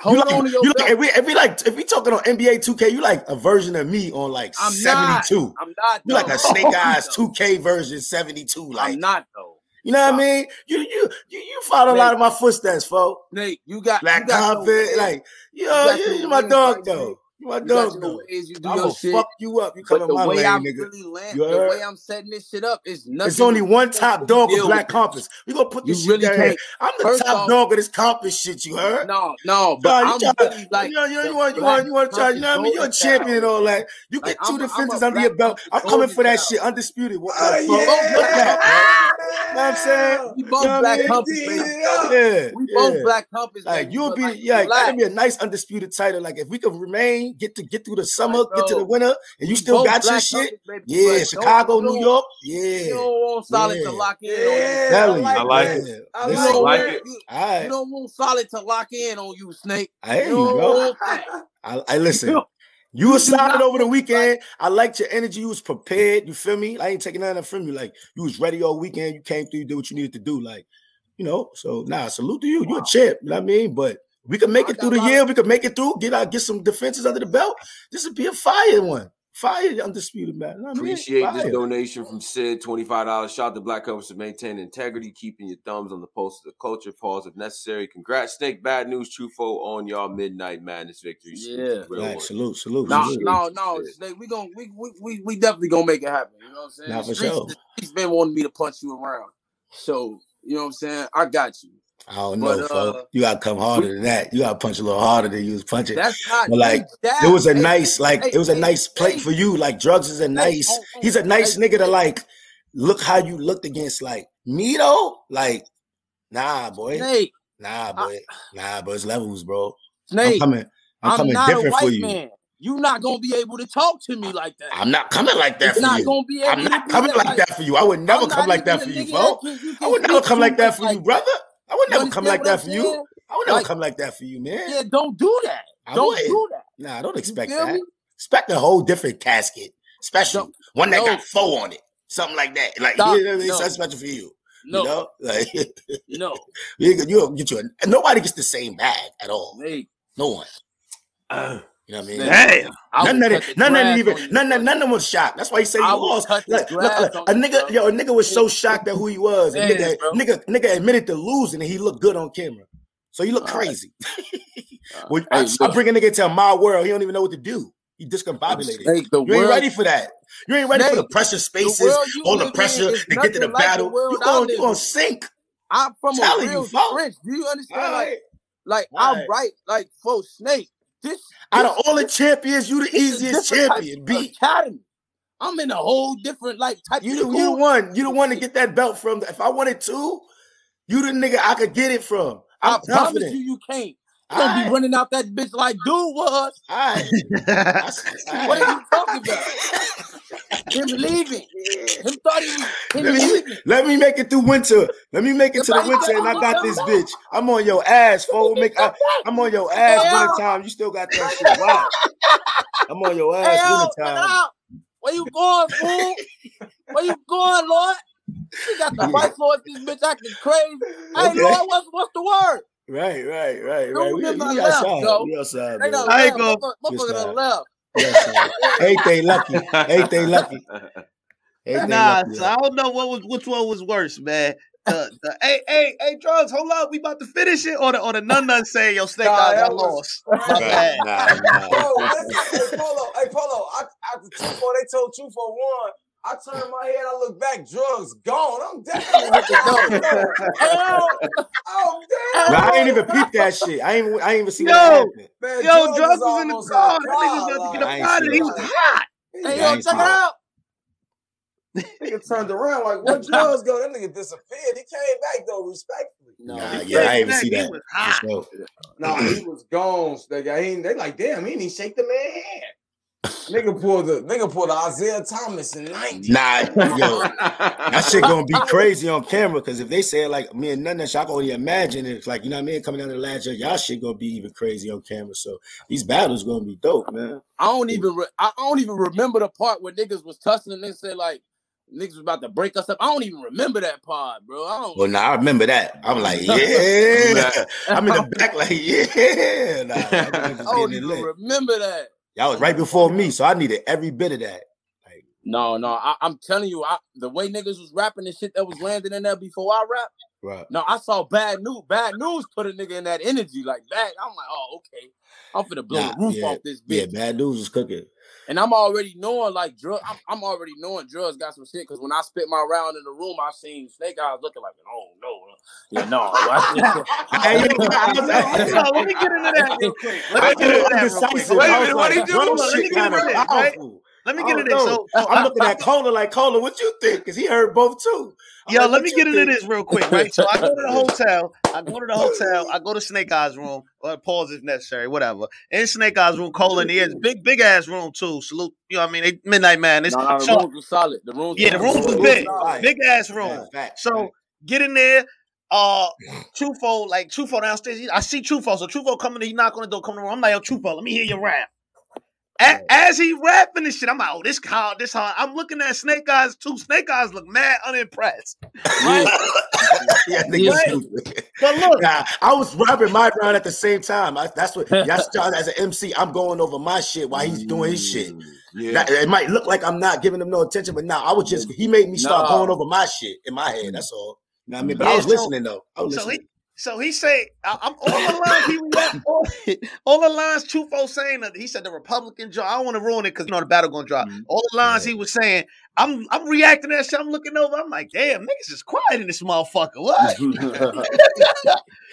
Speaker 4: Hold
Speaker 6: you like,
Speaker 4: on to your
Speaker 6: like, if we, if we like if we talking on NBA 2K, you like a version of me on like
Speaker 4: I'm
Speaker 6: 72.
Speaker 4: Not, I'm not.
Speaker 6: You like a Snake *laughs* Eyes 2K version 72. Like
Speaker 4: I'm not though.
Speaker 6: You know what I mean? You you you, you follow Nate, a lot of my footsteps, folks.
Speaker 4: Nate, you got
Speaker 6: black
Speaker 4: you got
Speaker 6: confident,
Speaker 4: no
Speaker 6: like you
Speaker 4: you,
Speaker 6: you my dog though. My
Speaker 4: you
Speaker 6: dog, got
Speaker 4: ways, you do
Speaker 6: I'm gonna
Speaker 4: shit.
Speaker 6: fuck you up. You coming my
Speaker 4: way
Speaker 6: lane, nigga.
Speaker 4: Really land, the way I'm setting this shit up is nothing.
Speaker 6: It's only one top dog
Speaker 4: with Black
Speaker 6: Compass. We gonna put this you
Speaker 4: really
Speaker 6: shit
Speaker 4: really
Speaker 6: I'm the
Speaker 4: First
Speaker 6: top
Speaker 4: off,
Speaker 6: dog of this Compass shit. You heard?
Speaker 4: No, no, but
Speaker 6: no, you
Speaker 4: I'm really like
Speaker 6: you, know, you, know, you want, you want, you want to try. You know what I mean? You're a champion and all that. You get like, two
Speaker 4: I'm, defenses I'm
Speaker 6: under your belt. I'm coming for that shit. Undisputed.
Speaker 2: Oh, *laughs*
Speaker 6: what I'm saying?
Speaker 4: We both Black Compass,
Speaker 2: Yeah,
Speaker 4: we both Black Compass.
Speaker 6: Like you'll be, yeah, that'd be a nice undisputed title. Like if we could remain Get to get through the summer, get to the winter, and you still got your shit.
Speaker 4: Baby,
Speaker 6: yeah, Chicago, New York. Yeah.
Speaker 4: You don't want solid
Speaker 6: yeah.
Speaker 4: to lock in.
Speaker 2: Yeah. On
Speaker 6: you.
Speaker 3: I like it.
Speaker 6: it.
Speaker 2: I
Speaker 3: like,
Speaker 4: like
Speaker 3: it.
Speaker 4: You,
Speaker 6: right.
Speaker 4: you don't want solid to lock in on you, Snake.
Speaker 6: There
Speaker 4: you,
Speaker 6: you
Speaker 4: go. *laughs*
Speaker 6: I, I listen.
Speaker 4: You
Speaker 6: were solid over the weekend. I liked your energy. You was prepared. You feel me? I ain't taking nothing from you. Like you was ready all weekend. You came through. You did what you needed to do. Like, you know. So nah, salute to you. You're a champ. You know what I mean? But we could make it through the year. We could make it through. Get out, get some defenses under the belt. This would be a fire one. Fire undisputed man. I?
Speaker 3: Appreciate this donation from Sid, twenty-five dollars. Shout out to Black Compass to maintain integrity, keeping your thumbs on the pulse of the culture. Pause if necessary. Congrats, Snake. Bad news, Truffaut on y'all midnight madness victory.
Speaker 4: Yeah,
Speaker 3: right,
Speaker 6: salute, salute.
Speaker 4: No,
Speaker 6: salute.
Speaker 4: no, no, Snake. We gonna we, we we we definitely gonna make it happen. You know what I'm saying? Not
Speaker 6: for sure.
Speaker 4: He's been wanting me to punch you around, so you know what I'm saying. I got you.
Speaker 6: I don't
Speaker 4: but,
Speaker 6: know, folks. Uh, you gotta come harder than that. You gotta punch a little harder than you was punching.
Speaker 4: That's not
Speaker 6: but like
Speaker 4: that,
Speaker 6: it was a nice, like it was a nice plate for you. Like drugs is a nice.
Speaker 4: Oh, oh,
Speaker 6: he's a nice nigga to like. Look how you looked against like me though. Like nah, boy.
Speaker 4: Snake.
Speaker 6: Nah, boy. I, nah, but it's levels, bro.
Speaker 4: Snake.
Speaker 6: I'm coming. I'm,
Speaker 4: I'm
Speaker 6: coming different for you.
Speaker 4: Man. You're not gonna be able to talk to me like that.
Speaker 6: I'm not coming like that
Speaker 4: it's
Speaker 6: for
Speaker 4: not
Speaker 6: you.
Speaker 4: Gonna be able
Speaker 6: I'm not coming like
Speaker 4: that,
Speaker 6: like that for you. I would never come like that for you, bro. I would never come like that for you, brother. I would never come like that for you. I would never
Speaker 4: like,
Speaker 6: come like that for you, man.
Speaker 4: Yeah, don't do that.
Speaker 6: I
Speaker 4: don't
Speaker 6: would.
Speaker 4: do that.
Speaker 6: Nah, don't expect that.
Speaker 4: Me?
Speaker 6: Expect a whole different casket, special one that
Speaker 4: no.
Speaker 6: got four on it, something like that. Like
Speaker 4: Stop.
Speaker 6: it's
Speaker 4: no.
Speaker 6: special for you.
Speaker 4: No,
Speaker 6: you know? *laughs* like
Speaker 4: no, *laughs*
Speaker 6: you, you get you. A, nobody gets the same bag at all.
Speaker 4: Hey.
Speaker 6: No one. *clears throat*
Speaker 3: Uh.
Speaker 6: You know what I mean?
Speaker 1: Damn.
Speaker 4: I
Speaker 6: None of
Speaker 4: cut
Speaker 6: it, none of
Speaker 4: grass
Speaker 6: even none,
Speaker 4: bro.
Speaker 6: none, none of them was shocked. That's why he said you
Speaker 4: I
Speaker 6: lost. Like, look, look, a nigga, yo, a nigga was so shocked at who he was. A
Speaker 4: Yes,
Speaker 6: nigga, nigga, nigga admitted to losing and he looked good on camera. So you look
Speaker 4: All right.
Speaker 6: crazy.
Speaker 4: Uh, *laughs*
Speaker 6: Well,
Speaker 4: hey,
Speaker 6: I, I bring a nigga into my world. He don't even know what to do. He discombobulated.
Speaker 4: Snake, the
Speaker 6: You ain't ready for that. You ain't ready for the pressure spaces,
Speaker 4: world you
Speaker 6: all the pressure to get to the
Speaker 4: like
Speaker 6: battle.
Speaker 4: world
Speaker 6: you
Speaker 4: I
Speaker 6: gonna, you gonna sink.
Speaker 4: I'm from a real
Speaker 6: you, folks.
Speaker 4: trench. Do you understand?
Speaker 6: All
Speaker 4: Like, like
Speaker 6: All
Speaker 4: I'm
Speaker 6: right.
Speaker 4: right. Like, for Snake, this
Speaker 6: Out of all the champions, you the easiest champion. B.
Speaker 4: academy. I'm in a whole different like type
Speaker 6: You
Speaker 4: of
Speaker 6: the, you the one. You the one to get that belt from. If I wanted to, you the nigga I could get it from.
Speaker 4: I
Speaker 6: I'm
Speaker 4: promise
Speaker 6: confident.
Speaker 4: you, you can't. Gonna
Speaker 6: Alright.
Speaker 4: be running out that bitch like dude was.
Speaker 6: All right. *laughs*
Speaker 4: What are you talking about? *laughs* Him leaving. Him thought he was him
Speaker 6: Let me,
Speaker 4: leaving.
Speaker 6: let me make it through winter. Let me make it to the winter, and I got this bitch. I'm on your ass, fool. Make I, I'm on your ass
Speaker 4: Hey,
Speaker 6: winter time. You still got that shit. Wow. I'm on your ass
Speaker 4: yo,
Speaker 6: winter time.
Speaker 4: Where you going, fool? Where you going, Lord? She got the *laughs* fight for this bitch acting crazy. Hey,
Speaker 6: Okay.
Speaker 4: Lord, what's what's the word?
Speaker 6: Right, right, right,
Speaker 4: Dude,
Speaker 6: right. We,
Speaker 4: them
Speaker 6: we outside.
Speaker 4: left.
Speaker 6: We outside,
Speaker 4: They
Speaker 6: man.
Speaker 4: done
Speaker 1: I ain't
Speaker 4: left.
Speaker 1: gonna-
Speaker 4: Motherfucker- Motherfucker done left.
Speaker 6: We outside. Everything lucky. Everything lucky. *laughs* Everything
Speaker 1: Nah,
Speaker 6: lucky.
Speaker 1: so I don't know what was which one was worse, man. The, the hey hey hey drugs, hold up, we about to finish it, or the or the nun nun saying yo snake
Speaker 2: Nah,
Speaker 1: eyes, I lost. *laughs*
Speaker 2: Right.
Speaker 1: My bad.
Speaker 6: Nah, nah.
Speaker 2: Bro, listen, hey Polo, hey Polo. I, after two four, they told two for one. I turn my head, I look back, drugs gone. I'm definitely *laughs* hit the door. Oh
Speaker 6: Nah,
Speaker 2: damn!
Speaker 6: I ain't even peep that shit. I ain't. I ain't even see what
Speaker 1: Yo.
Speaker 6: happened.
Speaker 2: Man,
Speaker 1: Yo, drugs was in the car. That nigga was about to get
Speaker 6: I
Speaker 1: up
Speaker 6: ain't
Speaker 1: out of
Speaker 6: see
Speaker 1: it. He was hot.
Speaker 4: hey,
Speaker 6: Yeah, I
Speaker 4: yo, check it out.
Speaker 2: Nigga turned around like, where *laughs* drugs go? That nigga disappeared. He came back though, respectfully.
Speaker 4: No,
Speaker 6: Nah,
Speaker 4: he
Speaker 6: yeah, I ain't even
Speaker 1: back,
Speaker 6: see
Speaker 1: he
Speaker 6: that.
Speaker 1: was
Speaker 6: For
Speaker 1: hot.
Speaker 6: sure.
Speaker 2: Nah, he was gone. They got he, they like, damn, he didn't shake the man hand. Nigga pulled the nigga pulled the Isiah Thomas in 90.
Speaker 6: Nah, yo, *laughs* that shit gonna be crazy on camera because if they say it like me and none of that shit, I can only imagine it's like you know what I mean coming down to the last year, y'all shit gonna be even crazy on camera. So these battles gonna be dope, man.
Speaker 4: I don't even re- I don't even remember the part where niggas was tussling and they said like niggas was about to break us up. I don't even remember that part, bro. I don't.
Speaker 6: Well, now I remember that. I'm like, *laughs* yeah. I'm in the back, like, yeah. Nah, I'm just
Speaker 4: I don't
Speaker 6: getting it
Speaker 4: even
Speaker 6: lit.
Speaker 4: remember that.
Speaker 6: Y'all was right before me, so I needed every bit of that.
Speaker 4: No, no, I, I'm telling you, I, the way niggas was rapping and shit that was landing in there before I rap.
Speaker 6: Right.
Speaker 4: No, I saw bad news. Bad news put a nigga in that energy like that. I'm like, oh, okay. I'm finna blow
Speaker 6: Nah,
Speaker 4: the roof
Speaker 6: yeah,
Speaker 4: off this bitch.
Speaker 6: Yeah, bad news is cooking.
Speaker 4: And I'm already knowing like drug. I'm, I'm already knowing drugs got some shit because when I spit my round in the room, I seen Snake Eyes looking like, oh no, uh, yeah, no. watch. *laughs* *laughs*
Speaker 6: Hey, yo, I was-
Speaker 1: Yo, let me get into that real quick. Let me get into that real quick.
Speaker 3: Wait a
Speaker 6: I was
Speaker 3: minute, what'd he
Speaker 6: like,
Speaker 3: do?
Speaker 6: drum
Speaker 1: Hold on, let me get into that. right? Let me
Speaker 6: I
Speaker 1: get
Speaker 6: don't
Speaker 1: into this.
Speaker 6: know.
Speaker 1: So,
Speaker 6: I'm looking at Cola like Cola. What you think? Because he heard both too. I'm
Speaker 1: Yo,
Speaker 6: like,
Speaker 1: let me
Speaker 6: you
Speaker 1: get into this real quick, right? So I go to the *laughs* hotel. I go to the hotel. I go to Snake Eyes room. Or pause if necessary, whatever. In Snake Eyes room, Cole in the is big, big ass room too. Salute, you know what I mean? They, Midnight Madness.
Speaker 4: No, no, the
Speaker 1: So-
Speaker 4: rooms was solid. The rooms,
Speaker 1: yeah, the
Speaker 4: was
Speaker 1: rooms was big,
Speaker 6: Right.
Speaker 1: big ass room.
Speaker 6: Yeah, facts,
Speaker 1: So
Speaker 6: facts.
Speaker 1: get in there. Uh, *sighs* Trufo, like Trufo downstairs. I see Trufo. So Trufo coming. He knock on the door, coming around. I'm like, yo, Trufo, let me hear your rap. A- as he rapping this shit, I'm like, oh, this hard, this hard. I'm looking at Snake Eyes too. Snake Eyes look mad unimpressed. Right?
Speaker 6: yeah, nigga
Speaker 1: Right. *laughs* but look,
Speaker 6: Nah, I was rapping my round at the same time. I, that's what *laughs* that's as an MC. I'm going over my shit while he's doing his shit.
Speaker 3: Mm, Yeah.
Speaker 6: That- it might look like I'm not giving him no attention, but nah, I was just mm. he made me start
Speaker 4: Nah.
Speaker 6: going over my shit in my head. Mm. That's all. You know what I mm. mean? But I was
Speaker 1: so-
Speaker 6: listening though. I was
Speaker 1: so he
Speaker 6: listening.
Speaker 1: So he say I- I'm all *laughs* the lines he react all, all the lines Trufo saying that he said the Republican job. I don't want to ruin it because you know the battle gonna drop.
Speaker 4: Mhm.
Speaker 1: All the lines he was saying, I'm I'm reacting to that shit. I'm looking over. I'm like, damn, niggas is quiet in this motherfucker. What?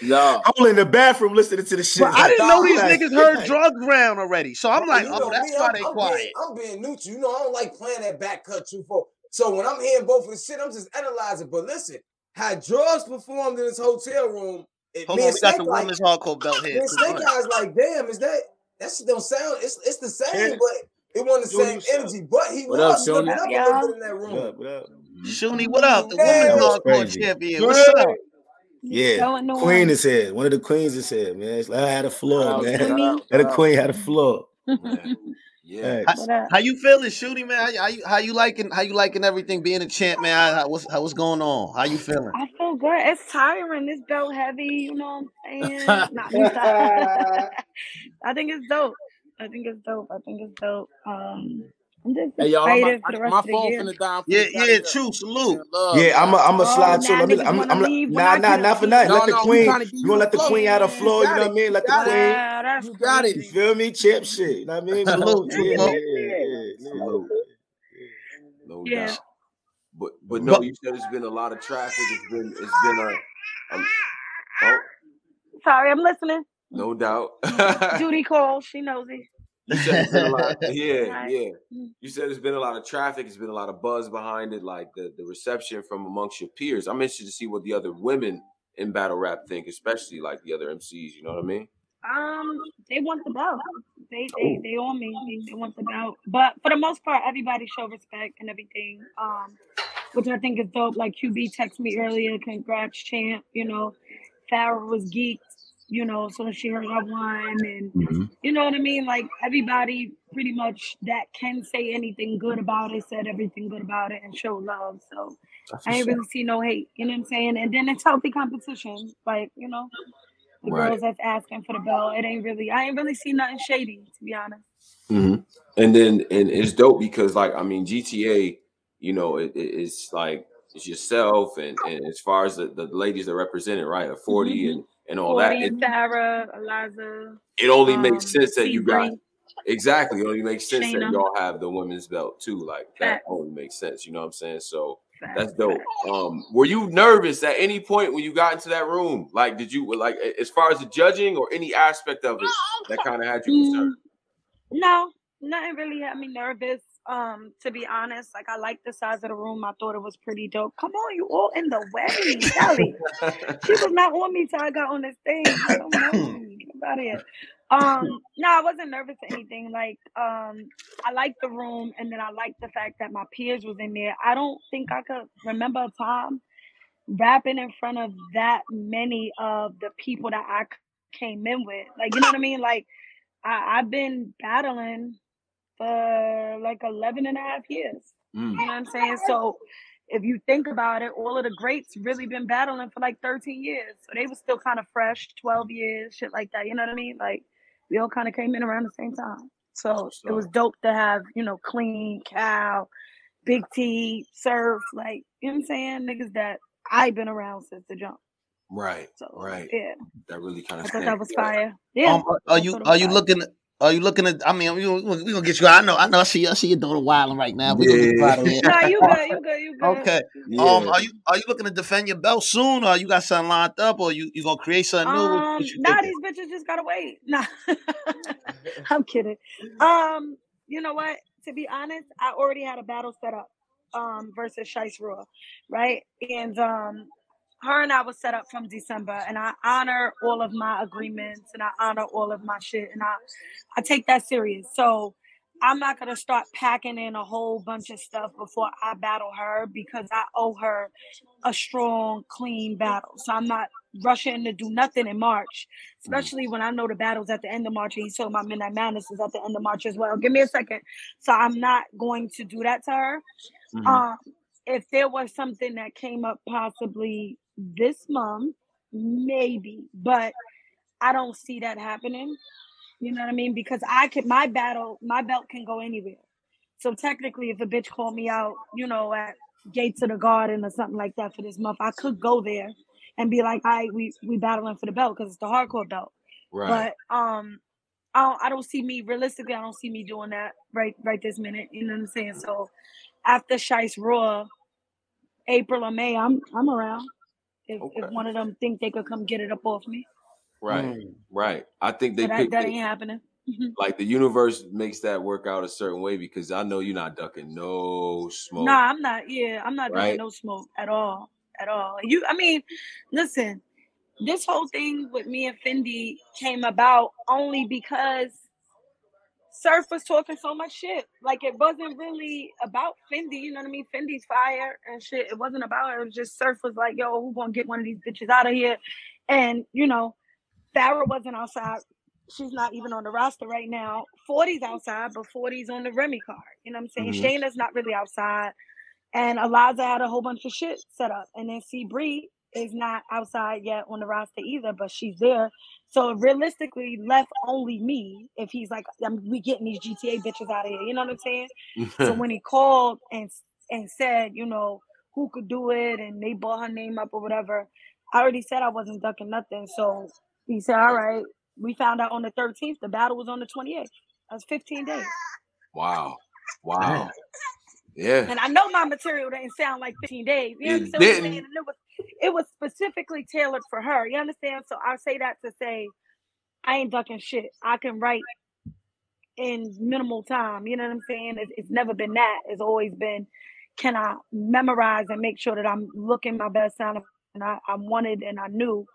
Speaker 4: yeah.
Speaker 6: I was in the bathroom listening to the shit.
Speaker 1: But I didn't know these
Speaker 6: Like,
Speaker 1: niggas heard drugs round already. So I'm like,
Speaker 2: You
Speaker 1: oh,
Speaker 2: know
Speaker 1: that's
Speaker 2: me,
Speaker 1: why
Speaker 2: I'm-
Speaker 1: they
Speaker 2: I'm
Speaker 1: quiet.
Speaker 2: Being, I'm being neutral. You know, I don't like playing that back cut too far. So when I'm hearing both of the shit, I'm just analyzing. But listen, had drugs performed in this hotel room, it,
Speaker 1: Hold
Speaker 2: me
Speaker 1: on, we got the
Speaker 2: like,
Speaker 1: women's hardcore belt here.
Speaker 2: Snake Eyes like, damn, is that that shit don't sound? It's it's the same,
Speaker 6: Yeah.
Speaker 2: but it wasn't the
Speaker 6: Junior,
Speaker 2: same
Speaker 6: what's
Speaker 2: energy. But he
Speaker 4: What
Speaker 2: was looking
Speaker 4: Shoney?
Speaker 2: up a
Speaker 7: Yeah.
Speaker 2: little bit in that room.
Speaker 6: What up, what up?
Speaker 1: Shoonie, what up? The
Speaker 2: Yeah.
Speaker 1: women's
Speaker 6: That was
Speaker 1: hardcore
Speaker 6: crazy.
Speaker 1: champion. What's up?
Speaker 6: Yeah,
Speaker 7: Going to
Speaker 6: Queen
Speaker 7: one.
Speaker 6: is here. One of the queens is here, man. It's like, I had a floor,
Speaker 4: Shout out,
Speaker 6: man.
Speaker 4: shout
Speaker 7: Me?
Speaker 6: Had a queen had a floor.
Speaker 3: Man. Yeah.
Speaker 6: Facts.
Speaker 1: How you feeling, Shooty man? How, you- how you how you liking how you liking everything being a champ, man? How, how- what's how, what's going on? How you feeling?
Speaker 7: I feel good. It's tiring. This belt heavy, you know what I'm saying? *laughs* Not. *laughs* I think it's dope. I think it's dope. I think it's dope. Um, I'm just
Speaker 4: Hey y'all, my,
Speaker 7: excited for the rest
Speaker 4: my
Speaker 7: of the
Speaker 4: phone
Speaker 7: year.
Speaker 4: finna die. I'm
Speaker 1: Yeah, yeah, true, salute.
Speaker 4: Love,
Speaker 6: Yeah, I'm a, I'm a
Speaker 7: Oh,
Speaker 6: slide too. Let me, I'm,
Speaker 7: wanna
Speaker 6: I'm, nah, nah, not for nothing.
Speaker 4: No,
Speaker 6: Let the
Speaker 4: no, we
Speaker 6: queen,
Speaker 4: trying to give
Speaker 6: you
Speaker 4: you
Speaker 6: gonna let the queen have a
Speaker 7: Man,
Speaker 6: floor, you know what I mean? Let the queen,
Speaker 7: Wow,
Speaker 4: You got it.
Speaker 6: you feel me? Champ shit, you know what I mean?
Speaker 1: Salute,
Speaker 6: Yeah,
Speaker 1: true,
Speaker 6: yeah,
Speaker 1: bro.
Speaker 6: yeah, yeah.
Speaker 3: Salute. No
Speaker 7: Yeah.
Speaker 3: doubt. But but no,
Speaker 1: But
Speaker 3: you said it's been a lot of traffic. It's been it's been a, a oh
Speaker 7: Sorry, I'm listening.
Speaker 3: no doubt.
Speaker 7: Judy calls. She knows it.
Speaker 3: You said it's been a lot. *laughs* Yeah, yeah.
Speaker 7: Mm.
Speaker 3: You said it's been a lot of traffic. It's been a lot of buzz behind it. Like the the reception from amongst your peers. I'm interested to see what the other women in battle rap think, especially like the other MCs. You know what I mean?
Speaker 7: Um, they want the belt. They they
Speaker 3: Oh.
Speaker 7: they on me. They, want the belt. But for the most part, everybody show respect and everything. Um, which I think is dope. Like QB texted me earlier, congrats, champ. You know, Farrah was geeked. You know, so she won, and you know what I mean. Like everybody, pretty much that can say anything good about it, said everything good about it, and show love. So
Speaker 3: That's
Speaker 7: I ain't really see no hate. You know what I'm saying? And then it's healthy competition. Like you know, the
Speaker 3: Right.
Speaker 7: girls that's asking for the belt. It ain't really. I ain't really see nothing shady, to be honest.
Speaker 3: hmm And then and it's dope because like I mean GTA, you know, it, it- it's like it's yourself and, and as far as the, the ladies that represent it, right? A 40
Speaker 7: Mhm.
Speaker 3: and and all that. It,
Speaker 7: Sarah, Eliza,
Speaker 3: it only
Speaker 7: um,
Speaker 3: makes sense that you got exactly. It only makes sense that y'all have the women's belt too. Like that
Speaker 7: Facts.
Speaker 3: only makes sense. You know what I'm saying? So
Speaker 7: Facts,
Speaker 3: that's dope. Um, were you nervous at any point when you got into that room? Like, did you like as far as the judging or any aspect of it that kind of had you concerned?
Speaker 7: Mm, no, nothing really had me nervous. Um, to be honest, like I liked the size of the room. I thought it was pretty dope. Come on, you all in the way, Sally. *laughs* She was not on me till I got on the stage. I don't know *clears throat* you. Get about it. Um, no, I wasn't nervous or anything. Like, um, I liked the room, and then I liked the fact that my peers was in there. I don't think I could remember a time rapping in front of that many of the people that I came in with. Like, you know what I mean? Like, I, I've been battling for like 11 and a half years.
Speaker 3: Mm.
Speaker 7: You know what I'm saying? So if you think about it, all of the greats really been battling for like 13 years. So they were still kind of fresh, 12 years, shit like that. You know what I mean? Like we all kind of came in around the same time. So it was dope to have, you know, clean, cow, big T, surf, like, you know what I'm saying? Niggas that I've been around since the jump.
Speaker 3: Right,
Speaker 7: So
Speaker 3: right.
Speaker 7: yeah,
Speaker 3: That really kind of I
Speaker 7: thought that was fire. Yeah.
Speaker 1: Um, are- are you are you
Speaker 7: fire.
Speaker 1: looking? Are you looking at? I mean, we we we gonna get you. I know, I know. I see, I see you doing a wilding right now. We gonna get you out of here.
Speaker 7: Nah, you good, you good, you good.
Speaker 1: Okay.
Speaker 3: Yeah.
Speaker 1: Um, are you are you looking to defend your belt soon, or you got something lined up, or you you gonna create something new?
Speaker 7: Um,
Speaker 1: what
Speaker 7: nah,
Speaker 1: thinking?
Speaker 7: these bitches just gotta wait. *laughs* Nah, I'm kidding. Um, you know what? To be honest, I already had a battle set up. Um, versus Shice Raw, right? And um, her and I was set up from December, and I honor all of my agreements and I honor all of my shit, and I I take that serious. So I'm not gonna start packing in a whole bunch of stuff before I battle her because I owe her a strong, clean battle. So I'm not rushing to do nothing in March, especially when I know the battle's at the end of March. And he told my Midnight Madness is at the end of March as well. Give me a second. So I'm not going to do that to her.
Speaker 3: Mhm.
Speaker 7: Um, if there was something that came up possibly this month, maybe, but I don't see that happening. You know what I mean? Because I can my battle, my belt can go anywhere. So technically, if a bitch called me out, you know, at Gates of the Garden or something like that for this month, I could go there and be like, "I we we battling for the belt because it's the hardcore belt."
Speaker 3: Right.
Speaker 7: But um, I don't, I don't see me realistically. I don't see me doing that right right this minute. You know what I'm saying? So after Shice Raw, April or May, I'm I'm around. If if one of them think they could come get it up off me,
Speaker 3: Right.
Speaker 1: Mm.
Speaker 3: Right. I think they
Speaker 7: but that,
Speaker 3: picked
Speaker 7: that
Speaker 3: it.
Speaker 7: ain't happening.
Speaker 3: Like the universe makes that work out a certain way because I know you're not ducking no smoke.
Speaker 7: Nah, I'm not. Yeah, I'm not doing
Speaker 3: Right.
Speaker 7: no smoke at all, at all. You, I mean, listen, this whole thing with me and Fendi came about only because Surf was talking so much shit. Like it wasn't really about Fendi, you know what I mean? Fendi's fire and shit. It wasn't about her. It was just Surf was like, yo, who gonna get one of these bitches out of here? And you know, Farrah wasn't outside. She's not even on the roster right now. 40's outside, but 40's on the Remy card. You know what I'm saying?
Speaker 3: Mhm.
Speaker 7: Shayna's not really outside. And Eliza had a whole bunch of shit set up. And then C Bree is not outside yet on the roster either, but she's there. So realistically, left only me if he's like, I'm, we getting these GTA bitches out of here. You know what I'm saying? so *laughs* when he called and and said, you know, who could do it, and they brought her name up or whatever, I already said I wasn't ducking nothing. So he said, all right. We found out on the 13th. The battle was on the 28th. That's 15 days.
Speaker 3: wow. Wow. Yeah.
Speaker 7: And I know my material didn't sound like 15 days. You
Speaker 3: It
Speaker 7: understand what I'm saying?
Speaker 3: didn't.
Speaker 7: And it was it was specifically tailored for her. You understand? So I say that to say I ain't ducking shit. I can write in minimal time. You know what I'm saying? It's, it's never been that. It's always been can I memorize and make sure that I'm looking my best sound and I, I wanted and I knew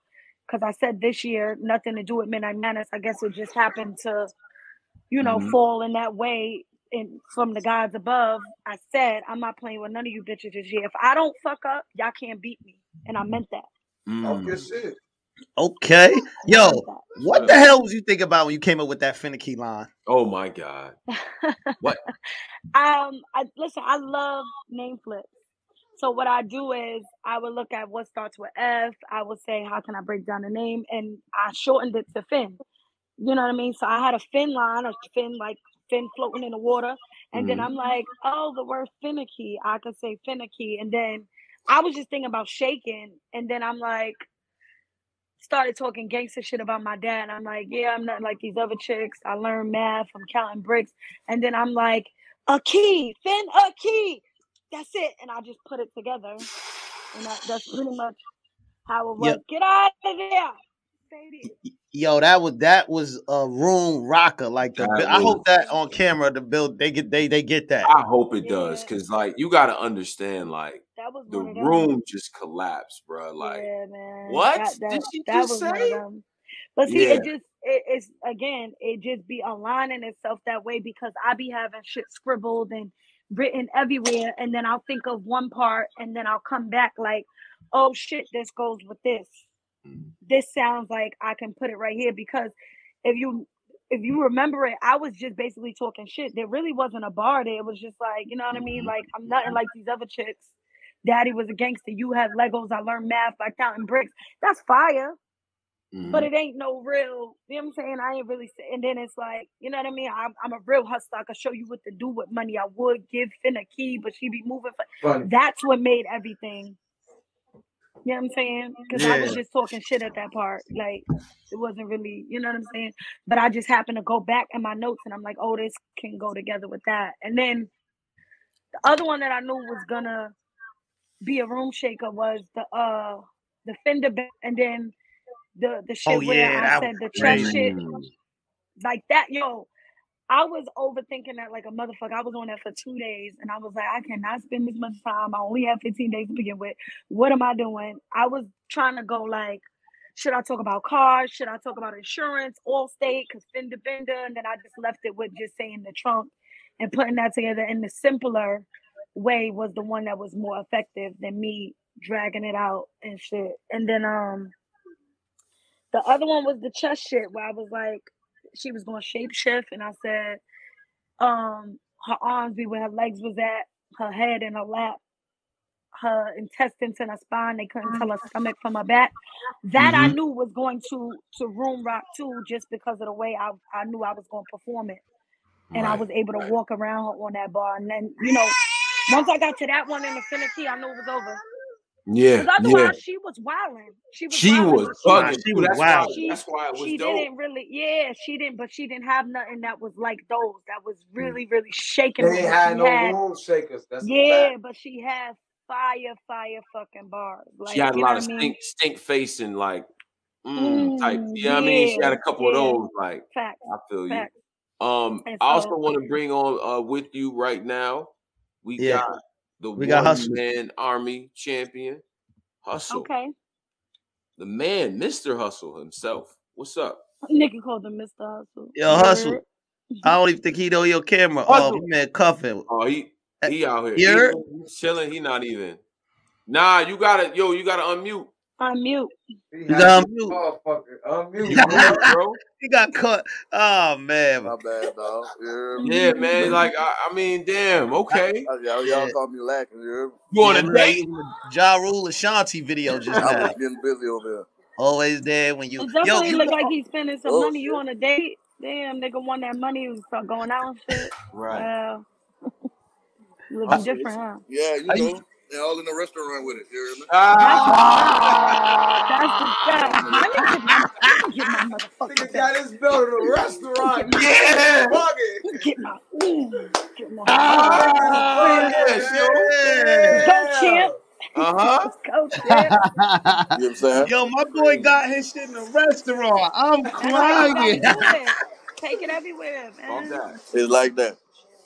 Speaker 7: because I said this year nothing to do with Midnight Madness. I guess it just happened to, you know,
Speaker 3: Mhm.
Speaker 7: fall in that way in from the gods above. I said I'm not playing with none of you bitches this year. If I don't fuck up, y'all can't beat me, and I meant that.
Speaker 2: Talk
Speaker 3: Mm.
Speaker 2: your shit.
Speaker 1: Okay. Yo, what the hell was you thinking about when you came up with that finicky line?
Speaker 3: Oh my God.
Speaker 7: that. *laughs*
Speaker 3: What?
Speaker 7: Um, I listen. I love name flips. So what I do is I would look at what starts with F. I would say, how can I break down the name? And I shortened it to Finn. You know what I mean? So I had a fin line, a fin like fin floating in the water, and then
Speaker 3: Mhm.
Speaker 7: I'm like, oh, the word finicky. I could say finicky, and then I was just thinking about shaking, and then I'm like, started talking gangster shit about my dad. I'm like, yeah, I'm not like these other chicks. I learned math from counting bricks, and then I'm like, a key, fin a key. That's it, and I just put it together, and that, that's pretty much how it was.
Speaker 1: Yep.
Speaker 7: Get out of there.
Speaker 1: Yo, that was that was a room rocker. Like the, I hope that on camera the build they get they they get that.
Speaker 3: I hope it does, cause like you gotta understand, like
Speaker 7: That was
Speaker 3: the
Speaker 7: one them.
Speaker 3: room just collapsed, bro. Like
Speaker 7: yeah, man.
Speaker 3: what
Speaker 7: That, that,
Speaker 3: did she
Speaker 7: that
Speaker 3: just
Speaker 7: was one of
Speaker 3: say?
Speaker 7: But see,
Speaker 3: Yeah.
Speaker 7: it just it, it's again, it just be aligning itself that way because I be having shit scribbled and written everywhere, and then I'll think of one part, and then I'll come back like, oh shit, this goes with this. This sounds like I can put it right here because if you if you remember it, I was just basically talking shit. There really wasn't a bar there. It was just like, you know what I mean?
Speaker 3: Mhm.
Speaker 7: Like I'm nothing like these other chicks. Daddy was a gangster. You had Legos. I learned math by counting bricks. That's fire, but
Speaker 3: Mhm.
Speaker 7: it ain't no real. You know what I'm saying? I ain't really. And then it's like, you know what I mean? I'm, I'm a real hustler. I can show you what to do with money. I would give Finn a key, but she be moving. For, that's what made everything. You know what I'm saying? Because I was just talking shit at that part. Like it wasn't really, you know what I'm saying? But I just happened to go back in my notes and I'm like, oh, this can go together with that. And then the other one that I knew was gonna be a room shaker was the uh the fender bend, and then the the shit
Speaker 1: Oh,
Speaker 7: where
Speaker 1: yeah,
Speaker 7: I said the chest shit like that, yo. I was overthinking that like a motherfucker. I was on that for two days and I was like, I cannot spend this much time. I only have 15 days to begin with. What am I doing? I was trying to go like, should I talk about cars? Should I talk about insurance, Allstate, because fender bender? And then I just left it with just saying the trunk and putting that together in the simpler way was the one that was more effective than me dragging it out and shit. And then um the other one was the chest shit where I was like, she was going shape shift, and I said, um, her arms be where her legs was at, her head in her lap, her intestines in her spine. They couldn't tell her stomach from her back. That I
Speaker 3: Mhm.
Speaker 7: knew was going to to room rock too, just because of the way I I knew I was going to perform it, and I was able to walk around her on that bar. And then you know, once I got to that one in the finicky, I knew it was over.
Speaker 3: Yeah,
Speaker 7: Because
Speaker 3: yeah.
Speaker 7: otherwise, she was wilding. She was
Speaker 3: She
Speaker 7: wilding,
Speaker 3: was
Speaker 7: she
Speaker 1: Nah,
Speaker 3: bugging
Speaker 1: she was
Speaker 3: That's why.
Speaker 1: wild.
Speaker 7: she
Speaker 3: That's why it was
Speaker 7: she
Speaker 3: dope.
Speaker 7: didn't really yeah she didn't but she didn't have nothing that was like those that was
Speaker 3: Mm.
Speaker 7: really really shaking
Speaker 2: They
Speaker 7: it
Speaker 2: ain't
Speaker 7: but
Speaker 2: had
Speaker 7: she
Speaker 2: no
Speaker 7: had
Speaker 2: room shakers. That's
Speaker 7: yeah
Speaker 2: fact.
Speaker 7: but she had fire fire fucking bars
Speaker 3: She
Speaker 7: like
Speaker 3: had a lot
Speaker 7: what
Speaker 3: of
Speaker 7: I mean
Speaker 3: stink, stink face and like mm, type.
Speaker 7: mm,
Speaker 3: You know what I mean? She had a couple of those. Like
Speaker 7: facts
Speaker 3: I feel you. Um,
Speaker 7: and
Speaker 3: I also want to bring on uh with you right now. We
Speaker 1: Yeah,
Speaker 3: got the
Speaker 1: we got
Speaker 3: one
Speaker 1: hustle.
Speaker 3: man army champion, Hustle,
Speaker 7: okay
Speaker 3: the man, Mister Hustle himself. What's up?
Speaker 7: nigga called him Mr. Hustle
Speaker 1: Yo, hustle. I don't even think he know your camera.
Speaker 3: What
Speaker 1: Oh,
Speaker 3: the-
Speaker 1: my man, cuffing.
Speaker 3: Oh, he he out here.
Speaker 1: You
Speaker 3: He, he's chilling. He not even. Nah, you gotta yo, you gotta unmute.
Speaker 7: Unmute.
Speaker 1: He's on mute.
Speaker 2: Motherfucker, unmute.
Speaker 3: Bro.
Speaker 1: He got cut. Oh man.
Speaker 8: My bad, dog. You?
Speaker 3: Yeah, man. Like I, I mean, damn. Okay. *laughs*
Speaker 8: Y'all, y'all call me lacking. You hear me?
Speaker 3: You on a date?
Speaker 1: he was Ja Rule Ashanti video *laughs* just
Speaker 8: I
Speaker 1: now.
Speaker 8: was getting busy over there.
Speaker 1: Always there when you
Speaker 7: It
Speaker 1: yo.
Speaker 7: definitely
Speaker 1: You
Speaker 7: look
Speaker 1: know,
Speaker 7: like he's spending some
Speaker 8: Oh,
Speaker 7: money. You
Speaker 8: oh,
Speaker 7: on a date? Damn, nigga want that money and start going out and shit.
Speaker 3: Right.
Speaker 7: Wow. Looking
Speaker 8: That's-
Speaker 7: different, huh?
Speaker 8: Yeah, you
Speaker 1: Are you-
Speaker 8: know, they're all in the restaurant with it. You hear me?
Speaker 3: Ah!
Speaker 7: That's the stuff. Let me get my, get my
Speaker 2: Nigga
Speaker 7: motherfucking
Speaker 2: got
Speaker 7: bag.
Speaker 2: his building a restaurant.
Speaker 3: Yeah.
Speaker 7: Get my, mm, get my.
Speaker 3: Ah, yeah, sure.
Speaker 7: Go, champ.
Speaker 3: Uh huh.
Speaker 7: Go, champ.
Speaker 8: You know what I'm saying?
Speaker 1: yo, my boy got his shit in the restaurant. I'm
Speaker 7: That's how
Speaker 1: crying.
Speaker 7: gotta do it. Take it everywhere, man.
Speaker 8: It's like that.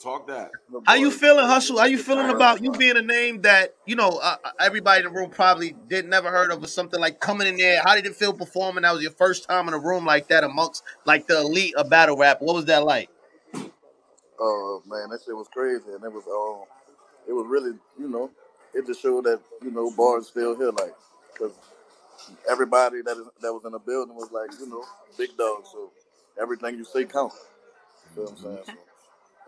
Speaker 3: Talk that.
Speaker 1: How you feeling, Hustle? How you feeling about you being a name that you know uh, uh, everybody in the room probably did never heard of or something like coming in there? How did it feel performing? That was your first time in a room like that amongst like the elite of battle rap. What was that like?
Speaker 8: Oh man, that shit was crazy, and it was um, it was really, you know, it just showed that you know bars still here, like, cause everybody that is that was in the building was like, you know, big dogs. So everything you say counts. You know what I'm saying? So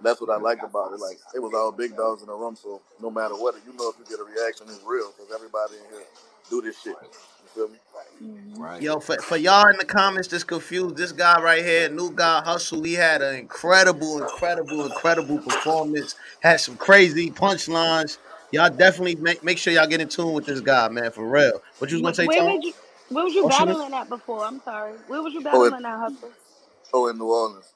Speaker 8: that's what I liked about it. Like it was all big dogs in the room, so no matter what, you know if you get a reaction, it's real, cause everybody in here do this shit. You feel me? Mm-hmm.
Speaker 3: Right.
Speaker 1: Yo, for, for y'all in the comments that's confused, this guy right here, new guy Hustle, he had an incredible, incredible, incredible performance. Had some crazy punchlines. Y'all definitely make, make sure y'all get in tune with this guy, man, for real. What you was gonna say,
Speaker 7: Where
Speaker 1: Tom?
Speaker 7: was you? Where was you
Speaker 1: Oh, shit.
Speaker 7: battling at before? I'm sorry. Where was you
Speaker 8: Oh, it-
Speaker 7: battling at, Hustle?
Speaker 8: Oh, in New Orleans.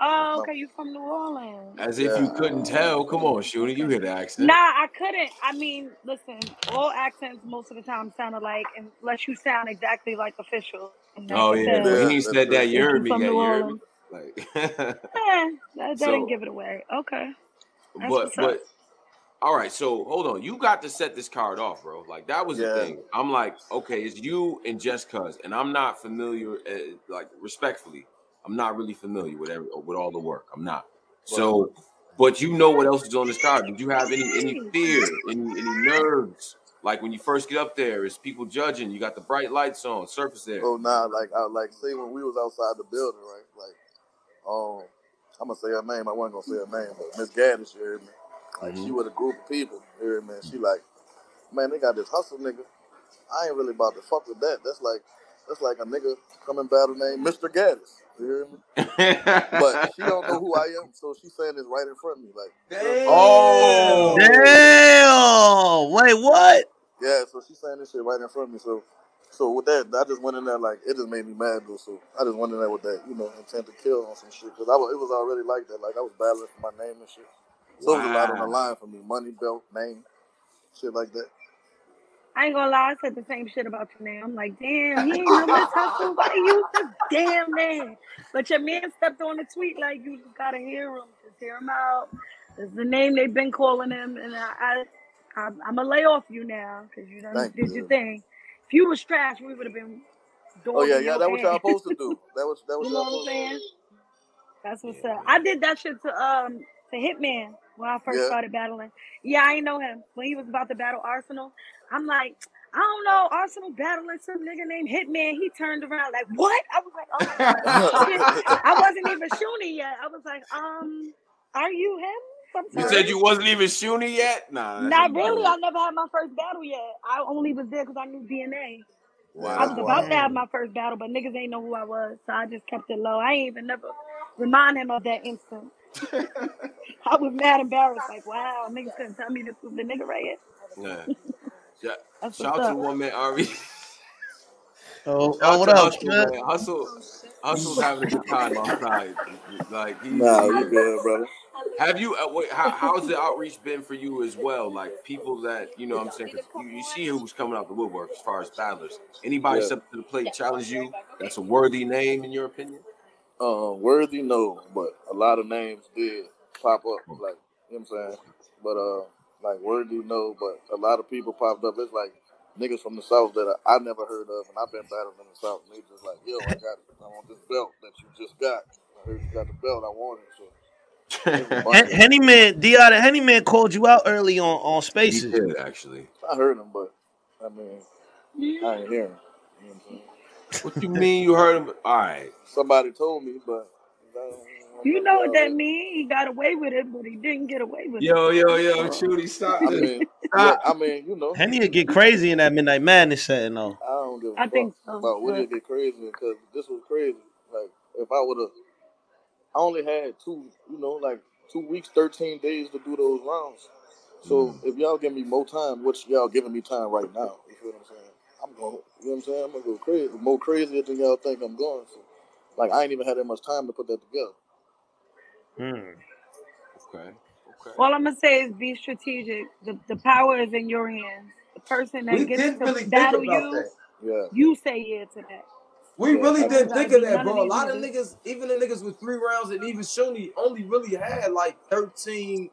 Speaker 7: Oh, okay. You from New Orleans?
Speaker 3: As if you couldn't tell. Come on, Shooter. You hear the accent.
Speaker 7: Nah, I couldn't. I mean, listen, all accents most of the time sound alike unless you sound exactly like official. And
Speaker 3: Oh
Speaker 7: the
Speaker 3: yeah,
Speaker 7: thing.
Speaker 3: but he ain't
Speaker 8: that's
Speaker 3: said that.
Speaker 8: true.
Speaker 3: You heard me.
Speaker 7: From
Speaker 3: Yeah,
Speaker 7: New
Speaker 3: you heard me.
Speaker 7: Orleans.
Speaker 3: Like, *laughs*
Speaker 7: Eh, that, that
Speaker 3: So-
Speaker 7: didn't give it away. Okay. That's
Speaker 3: but
Speaker 7: what's up.
Speaker 3: but all right. So hold on. You got to set this card off, bro. Like that was the thing. I'm like, okay, it's you and Just Cuz, and I'm not familiar. Uh, like respectfully, I'm not really familiar with every with all the work. I'm not. So, but you know what else is on this card? Did you have any any fear, any any nerves? Like when you first get up there, is people judging? You got the bright lights on, surface there.
Speaker 8: Oh nah, like I like say when we was outside the building, right? Like, um, I'm gonna say her name. I wasn't gonna say her name, but Miss Gaddis, you heard me? Like she with a group of people, you heard me? She like, man, they got this hustle nigga. I ain't really about to fuck with that. That's like, that's like a nigga coming battle name Mr. Gaddis. You me? But *laughs* she don't know who I am, so she's saying this right in front of me, like,
Speaker 2: Damn.
Speaker 3: Oh.
Speaker 1: Damn! Wait, what?
Speaker 8: yeah. So she's saying this shit right in front of me. So, so with that, I just went in there like it just made me mad though. So I just went in there with that, you know, intent to kill on some shit because I was, it was already like that. Like I was battling for my name and shit. So it was a lot on the line for me, money, belt, name, shit like that.
Speaker 7: I ain't gonna lie, I said the same shit about you now. I'm like, damn, he ain't know this hustle. Why you the damn man? But your man stepped on the tweet like you just gotta hear him. Just hear him out. It's the name they've been calling him, and I, I, I'm gonna lay off you now because you done
Speaker 8: Thank
Speaker 7: did
Speaker 8: you.
Speaker 7: your thing. If you was trash, we would have been.
Speaker 8: Oh yeah, yeah,
Speaker 7: your
Speaker 8: that what y'all supposed to do. *laughs* That was that was
Speaker 7: You know what I'm saying? That's what's up. I did that shit to um to Hitman when I first
Speaker 8: Yeah.
Speaker 7: started battling. Yeah, I ain't know him when he was about to battle Arsenal. I'm like, I don't know, Arsenal battling some nigga named Hitman. He turned around like, what? I was like, oh my god, I wasn't even shooting yet. I was like, um, are you him? I'm
Speaker 3: You said you wasn't even shooting yet? Nah, that's
Speaker 7: Not really.
Speaker 3: bad
Speaker 7: I never had my first battle yet. I only was there because I knew DNA.
Speaker 3: Wow.
Speaker 7: I was about to have my first battle, but niggas ain't know who I was, so I just kept it low. I ain't even never remind him of that instant. *laughs* I was mad embarrassed, like, wow, niggas couldn't tell me this was the nigga right here.
Speaker 3: Yeah. *laughs* Yeah. Shout out to one man Ari. *laughs*
Speaker 1: Oh, oh what
Speaker 3: to
Speaker 1: up,
Speaker 3: Hustle, man. Hustle, Hustle's having a good time outside. Like he's,
Speaker 8: Nah, you good, brother.
Speaker 3: have you? Uh, wait, how, how's the outreach been for you as well? Like people that you know, what I'm saying 'cause you, you see who's coming out the woodwork as far as battlers. Anybody
Speaker 8: Yeah.
Speaker 3: step to the plate, challenge you? That's a worthy name in your opinion.
Speaker 8: Um, worthy no, but a lot of names did pop up, like you know what I'm saying. But uh, like worthy no, but a lot of people popped up. It's like niggas from the south that I, I never heard of, and I've been battling in the south. And they just like, yo, I got, I want this belt that you just got. I heard you got the belt. I wanted so. *laughs*
Speaker 1: Hen- Henny man, Di the Henny man called you out early on on
Speaker 3: he
Speaker 1: Spaces.
Speaker 3: did actually.
Speaker 8: I heard him, but I mean, I ain't hear him. You know what I'm saying?
Speaker 3: What you mean you heard him? All right.
Speaker 8: Somebody told me, but uh,
Speaker 7: You know what that means? He got away with it, but he didn't get away with it.
Speaker 3: Yo, yo, yo, uh, Shooty, stop
Speaker 8: I
Speaker 3: this.
Speaker 8: mean,
Speaker 3: Stop.
Speaker 8: yeah, I mean, you know,
Speaker 1: Henny would get crazy in that Midnight Madness setting though.
Speaker 8: I don't give a
Speaker 7: I
Speaker 8: fuck
Speaker 7: think so.
Speaker 8: about when
Speaker 7: but-
Speaker 8: it get crazy because this was crazy. Like if I would have, I only had two, you know, like two weeks, thirteen days to do those rounds. So mm. if y'all give me more time, which y'all giving me time right now, you feel what I'm saying? I'm going, you know what I'm saying? I'm gonna go crazy, more crazier than y'all think I'm going. So, like I ain't even had that much time to put that together.
Speaker 1: Hmm.
Speaker 3: Okay. Okay.
Speaker 7: All I'm gonna say is be strategic. The the power is in your hands. The person that
Speaker 2: We
Speaker 7: gets
Speaker 2: didn't
Speaker 7: to
Speaker 2: really
Speaker 7: battle you,
Speaker 2: that.
Speaker 8: Yeah.
Speaker 7: you say yeah to that.
Speaker 2: We
Speaker 8: Yeah,
Speaker 2: really didn't think of that,
Speaker 7: none of
Speaker 2: bro. A lot of
Speaker 7: niggas.
Speaker 2: niggas, even the niggas with three rounds and even Shoney only really had like 13,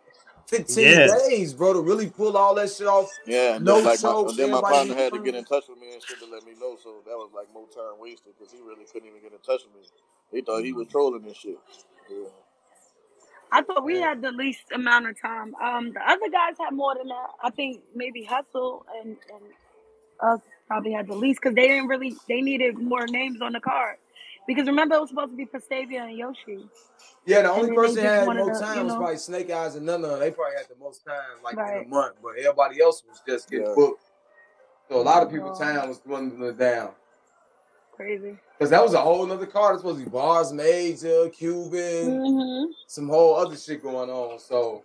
Speaker 2: 15
Speaker 1: Yeah.
Speaker 2: days, bro, to really pull all that shit off.
Speaker 8: Yeah, and
Speaker 2: No
Speaker 8: then, like my, and then my partner had to get in touch with me and shit to let me know. So that was like more time wasted because he really couldn't even get in touch with me. He thought he was trolling and shit. Yeah.
Speaker 7: I thought we
Speaker 2: Yeah.
Speaker 7: had the least amount of time. Um, the other guys had more than that. I think maybe Hustle and, and us probably had the least because they didn't really. They needed more names on the card because remember it was supposed to be Prestavia and Yoshi,
Speaker 2: Yeah, the only
Speaker 7: then they
Speaker 2: person
Speaker 7: just
Speaker 2: had
Speaker 7: wanted
Speaker 2: more
Speaker 7: to,
Speaker 2: time
Speaker 7: you
Speaker 2: was probably Snake Eyes and none of them. They probably had the most time, like in a month, but everybody else was just getting
Speaker 8: Yeah.
Speaker 2: booked. So a lot of
Speaker 7: Oh
Speaker 2: people
Speaker 7: God,
Speaker 2: time was dwindling down.
Speaker 7: crazy.
Speaker 2: Because that was a whole nother card. It's supposed to be Bars Major, Cuban,
Speaker 7: hmm
Speaker 2: some whole other shit going on. So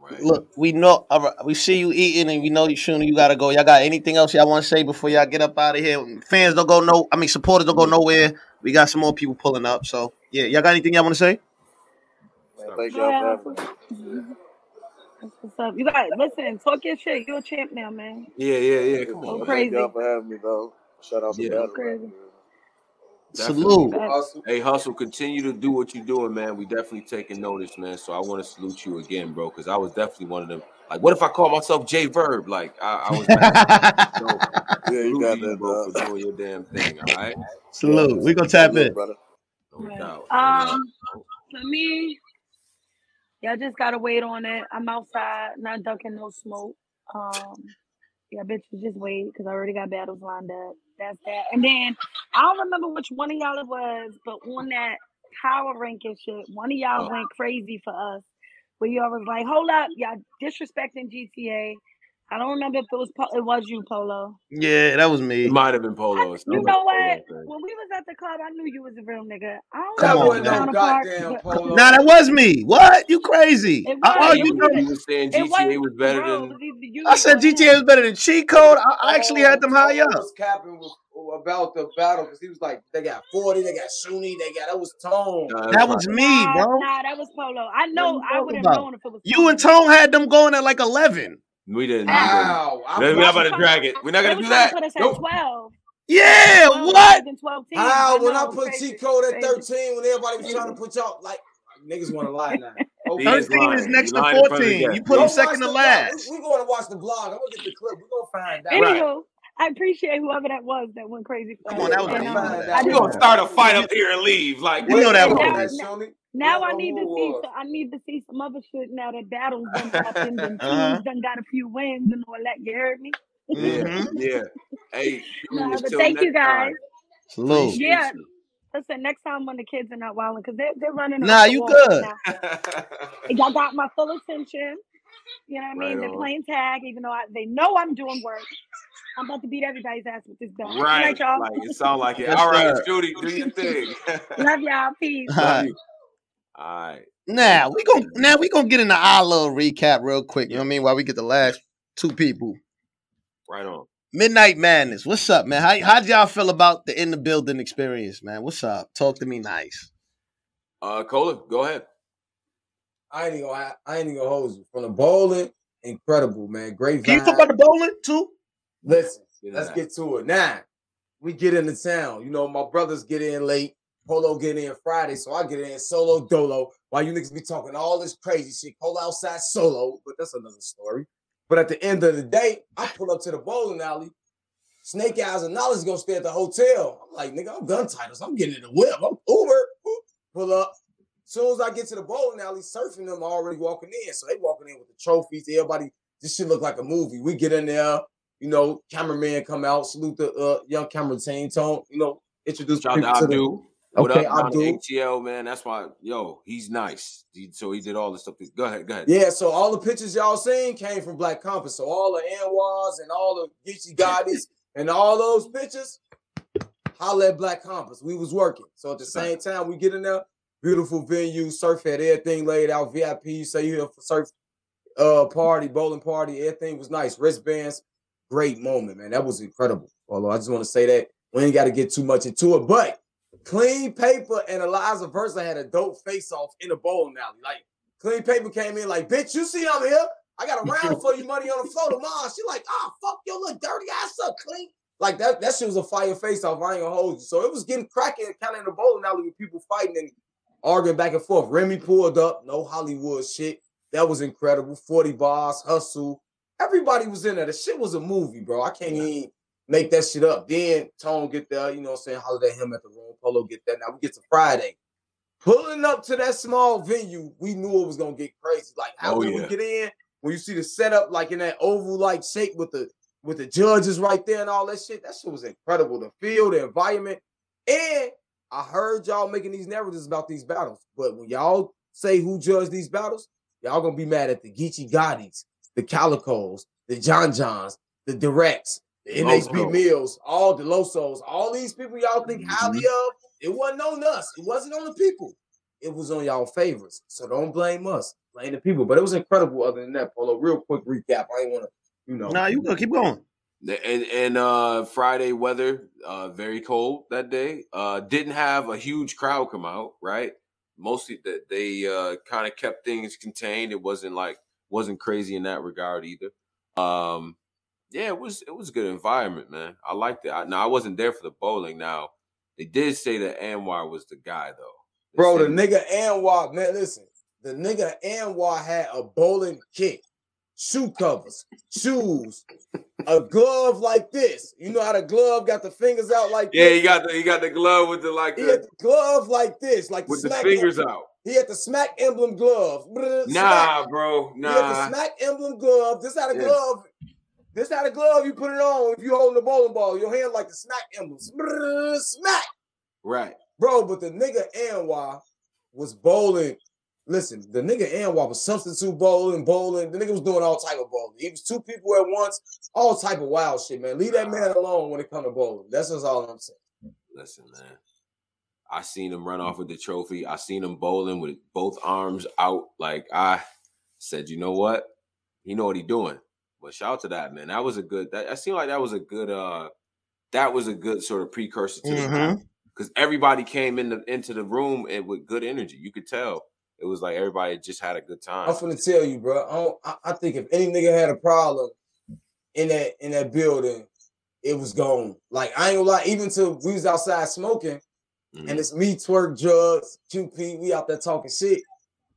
Speaker 3: Right.
Speaker 1: Look, we know we see you eating and we know you shooting. You gotta go. Y'all got anything else y'all want to say before y'all get up out of here? Fans don't go no. I mean, supporters don't go nowhere. We got some more people pulling up. So yeah, y'all got anything y'all want to say?
Speaker 8: Man, thank y'all for having
Speaker 7: Hustle.
Speaker 8: me.
Speaker 7: Mhm. That's what's up. You got listen. Talk your shit. You're a champ now, man.
Speaker 3: Yeah, yeah, yeah.
Speaker 8: Yeah,
Speaker 3: Come on,
Speaker 8: well,
Speaker 3: man.
Speaker 8: thank y'all for having me, though. Shout out to
Speaker 3: Yeah,
Speaker 8: Battle
Speaker 7: crazy.
Speaker 8: man.
Speaker 3: Definitely.
Speaker 1: Salute.
Speaker 2: Hustle.
Speaker 3: Hey, Hustle, continue to do what you're doing, man. We definitely taking notice, man. So I want to salute you again, bro, because I was definitely one of them. Like, what if I call myself J Verb? Like, I, I was that. So *laughs*
Speaker 8: Yeah, you got that,
Speaker 3: bro, for doing your damn thing. All right,
Speaker 8: Yeah,
Speaker 1: Salute. We gonna tap
Speaker 8: salute,
Speaker 1: in.
Speaker 8: brother.
Speaker 3: no
Speaker 7: Right.
Speaker 3: doubt.
Speaker 7: Um, for me, y'all just gotta wait on it. I'm outside, not ducking no smoke. Um, yeah, bitches, just wait because I already got battles lined up. That's that. And then I don't remember which one of y'all it was, but on that power ranking shit, one of y'all
Speaker 3: oh,
Speaker 7: went crazy for us. Where y'all was like, "Hold up, y'all disrespecting GTA." I don't remember if it was po- it was you, Polo.
Speaker 1: Yeah, that was me.
Speaker 3: it
Speaker 1: me.
Speaker 3: might have been
Speaker 7: I,
Speaker 3: Polo. It
Speaker 7: you know what? When we was at the club, I knew you was a real nigga. I don't
Speaker 1: Come
Speaker 7: know
Speaker 1: on,
Speaker 7: your
Speaker 2: wasn't no goddamn
Speaker 7: but
Speaker 2: polo.
Speaker 1: Nah, that was me. What? You crazy?
Speaker 7: it
Speaker 1: I
Speaker 7: was. It
Speaker 1: argued.
Speaker 3: you,
Speaker 7: was
Speaker 1: No,
Speaker 3: you
Speaker 7: either
Speaker 3: was saying GTA
Speaker 7: wasn't
Speaker 3: was better
Speaker 7: bro.
Speaker 3: Than
Speaker 7: you
Speaker 1: I said GTA was better than cheat code. I, I actually had them high
Speaker 2: Polo
Speaker 1: up.
Speaker 2: was capping with, about the battle because he was like, they got 40, they got Shuni, they got, that was Tone.
Speaker 3: Nah,
Speaker 1: That
Speaker 3: that's
Speaker 1: was me,
Speaker 7: Nah,
Speaker 1: bro.
Speaker 7: nah, that was Polo. I know I would
Speaker 1: talking
Speaker 7: have known if it was
Speaker 1: You and
Speaker 7: Tone.
Speaker 1: Tone had them going at like eleven.
Speaker 3: We didn't. We
Speaker 7: Facts.
Speaker 3: didn't. We're not
Speaker 7: Y'all
Speaker 3: about
Speaker 7: was
Speaker 3: to drag it. We're not gonna do that.
Speaker 7: put us at
Speaker 3: Nope.
Speaker 7: twelve.
Speaker 1: Yeah,
Speaker 7: Twelve
Speaker 1: what?
Speaker 7: better twelve
Speaker 2: How? When I put
Speaker 7: crazy,
Speaker 2: cheat code at 13, when everybody was trying to *laughs* put y'all, like, niggas want to lie now. Okay.
Speaker 1: Thirteen is
Speaker 3: lying.
Speaker 1: next to
Speaker 3: lying in front of the
Speaker 1: fourteen. You put
Speaker 2: Go
Speaker 1: them second to
Speaker 2: the vlog. We,
Speaker 1: last.
Speaker 2: we going to watch the vlog. I'm going to get the clip. We're going to find out.
Speaker 3: Right.
Speaker 7: Anywho, I appreciate whoever that was that went crazy for
Speaker 1: Come on, that was
Speaker 7: And
Speaker 1: me.
Speaker 2: going
Speaker 1: You
Speaker 2: to
Speaker 1: know
Speaker 7: um,
Speaker 1: that.
Speaker 7: I
Speaker 2: out.
Speaker 3: We're gonna start a fight up here and leave. Like,
Speaker 1: you
Speaker 3: what
Speaker 1: know that
Speaker 3: you
Speaker 1: was
Speaker 7: now
Speaker 2: on,
Speaker 1: me.
Speaker 2: that
Speaker 7: now now I need to see so I need to see some other shit now that battles *laughs* done happened and
Speaker 1: Uh
Speaker 7: teams done got a few wins and all that. You heard me?
Speaker 3: Yeah,
Speaker 1: Mm-hmm. *laughs*
Speaker 3: yeah. Hey, *laughs*
Speaker 7: Nah,
Speaker 3: Julius,
Speaker 7: but thank you guys.
Speaker 1: Salute.
Speaker 3: Appreciate
Speaker 7: Yeah, listen, next time when the kids are not wilding, because they're, they're running
Speaker 1: Nah, you
Speaker 7: wall right
Speaker 1: good.
Speaker 7: Y'all got my full attention. You know what I
Speaker 3: right
Speaker 7: mean? They're
Speaker 3: on.
Speaker 7: playing tag, even though I, they know I'm doing work. I'm about to beat everybody's ass with this belt. Good
Speaker 3: Right.
Speaker 7: night, y'all.
Speaker 3: Like it sound like it. All right,
Speaker 1: sir.
Speaker 3: Judy, do your thing. *laughs* *laughs*
Speaker 7: Love y'all. Peace.
Speaker 3: Love you. All right.
Speaker 1: Now we gonna now we gonna get into our little recap real quick. You know what I mean? While we get the last two people.
Speaker 3: Right on.
Speaker 1: Midnight Madness. What's up, man? How how'd y'all feel about the in the building experience, man? What's up? Talk to me nice.
Speaker 3: Uh, Cola, go ahead.
Speaker 2: I ain't even gonna, I ain't even gonna hold you. From the bowling, incredible, man. Great
Speaker 1: Can you talk about the bowling too?
Speaker 2: Listen, let's get to it. Now, we get into town. You know, my brothers get in late. Polo get in Friday, so I get in solo dolo. While you niggas be talking all this crazy shit, Polo outside solo, but that's another story. But at the end of the day, I pull up to the bowling alley. Snake Eyes and Knowledge gonna stay at the hotel. I'm like, nigga, I'm gun titles. I'm getting in the whip. I'm Uber. pull up. soon as I get to the bowling alley, surfing them already walking in. So they walking in with the trophies. Everybody, this shit look like a movie. We get in there, you know, cameraman come out, salute the uh, young camera team, tone, you know, introduce
Speaker 3: Shout
Speaker 2: people to the
Speaker 3: Abdul. What
Speaker 2: Okay,
Speaker 3: up,
Speaker 2: Abdul.
Speaker 3: ATL, man? That's why, yo, he's nice. He, so he did all this stuff. Go ahead, go ahead.
Speaker 2: Yeah, so all the pictures y'all seen came from Black Compass. So all the Anwars and all the Geechi Gottis *laughs* and all those pictures, holla at Black Compass. We was working. So at the same time, we get in there, beautiful venue, surf had everything laid out, VIP. You say you here for surf uh party, bowling party, everything was nice. Wristbands, great moment, man. That was incredible. Although I just want to say that we ain't got to get too much into it, but Clean Paper and Eliza Versa had a dope face off in the bowling alley. Like Clean Paper came in like, bitch, you see I'm here. I got a *laughs* round for you, money on the floor tomorrow. She like, ah, fuck your little dirty ass up, clean. Like that, that shit was a fire face off. I ain't gonna hold you. So it was getting cracking kind of in the bowling alley with people fighting and arguing back and forth. Remy pulled up, no Hollywood shit. That was incredible. 40 bars, hustle. Everybody was in there. The shit was a movie, bro. I can't even make that shit up. Then Tone get there, you know what I'm saying? Holiday him at the room. Polo get there. Now we get to Friday. Pulling up to that small venue, we knew it was gonna get crazy. Like how
Speaker 3: Oh,
Speaker 2: did
Speaker 3: yeah.
Speaker 2: we get in? When you see the setup, like in that oval like shape with the with the judges right there and all that shit, that shit was incredible. The feel, the environment, and I heard y'all making these narratives about these battles. But when y'all say who judged these battles, y'all gonna be mad at the Geechi Gottis, the Calicoes, the John Johns, the Directs, the NHB
Speaker 3: Loso.
Speaker 2: Mills, all the Losos, all these people y'all think highly
Speaker 3: Mm-hmm.
Speaker 2: of. It wasn't on us. It wasn't on the people. It was on y'all favorites. So don't blame us. Blame the people. But it was incredible. Other than that, Polo. Real quick recap. I ain't want to, you know.
Speaker 1: Nah, you go keep going.
Speaker 3: And and uh Friday weather, uh very cold that day. Uh didn't have a huge crowd come out, right? Mostly that they uh kind of kept things contained. It wasn't like wasn't crazy in that regard either. Um yeah, it was it was a good environment, man. I liked it. I, now I wasn't there for the bowling. Now they did say that Anwar was the guy though. They
Speaker 2: Bro, the nigga Anwar, man, listen. The nigga Anwar had a bowling kit, shoe covers, shoes, a glove like this. You know how the glove got the fingers out like
Speaker 3: Yeah,
Speaker 2: this?
Speaker 3: he got the he got the glove with the like
Speaker 2: He
Speaker 3: the,
Speaker 2: the glove like this, like
Speaker 3: with the
Speaker 2: smack
Speaker 3: fingers out.
Speaker 2: He had the smack emblem glove. *laughs* Smack.
Speaker 3: Nah, bro, Nah.
Speaker 2: He had the smack emblem glove. This how the
Speaker 3: Yeah.
Speaker 2: glove. This how the glove you put it on if you holding the bowling ball. Your hand like the smack emblem. *laughs* Smack.
Speaker 3: Right.
Speaker 2: Bro, but the nigga Anwar was bowling. Listen, the nigga Anwar was substitute bowling, bowling. The nigga was doing all type of bowling. He was two people at once, all type of wild shit, man. Leave that man alone when it come to bowling. That's just all I'm saying.
Speaker 3: Listen, man. I seen him run off with the trophy. I seen him bowling with both arms out. Like I said, you know what? He know what he doing. But shout out to that man. That was a good. That, that seemed like that was a good. uh That was a good sort of precursor to
Speaker 1: Mhm.
Speaker 3: because everybody came in the, into the room and with good energy. You could tell it was like everybody just had a good time.
Speaker 2: I'm gonna tell you, bro. I, don't, I, I think if any nigga had a problem in that in that building, it was gone. Like I ain't gonna lie, even till we was outside smoking,
Speaker 3: Mhm.
Speaker 2: and it's me, Twerk, Jugs, QP, we out there talking shit.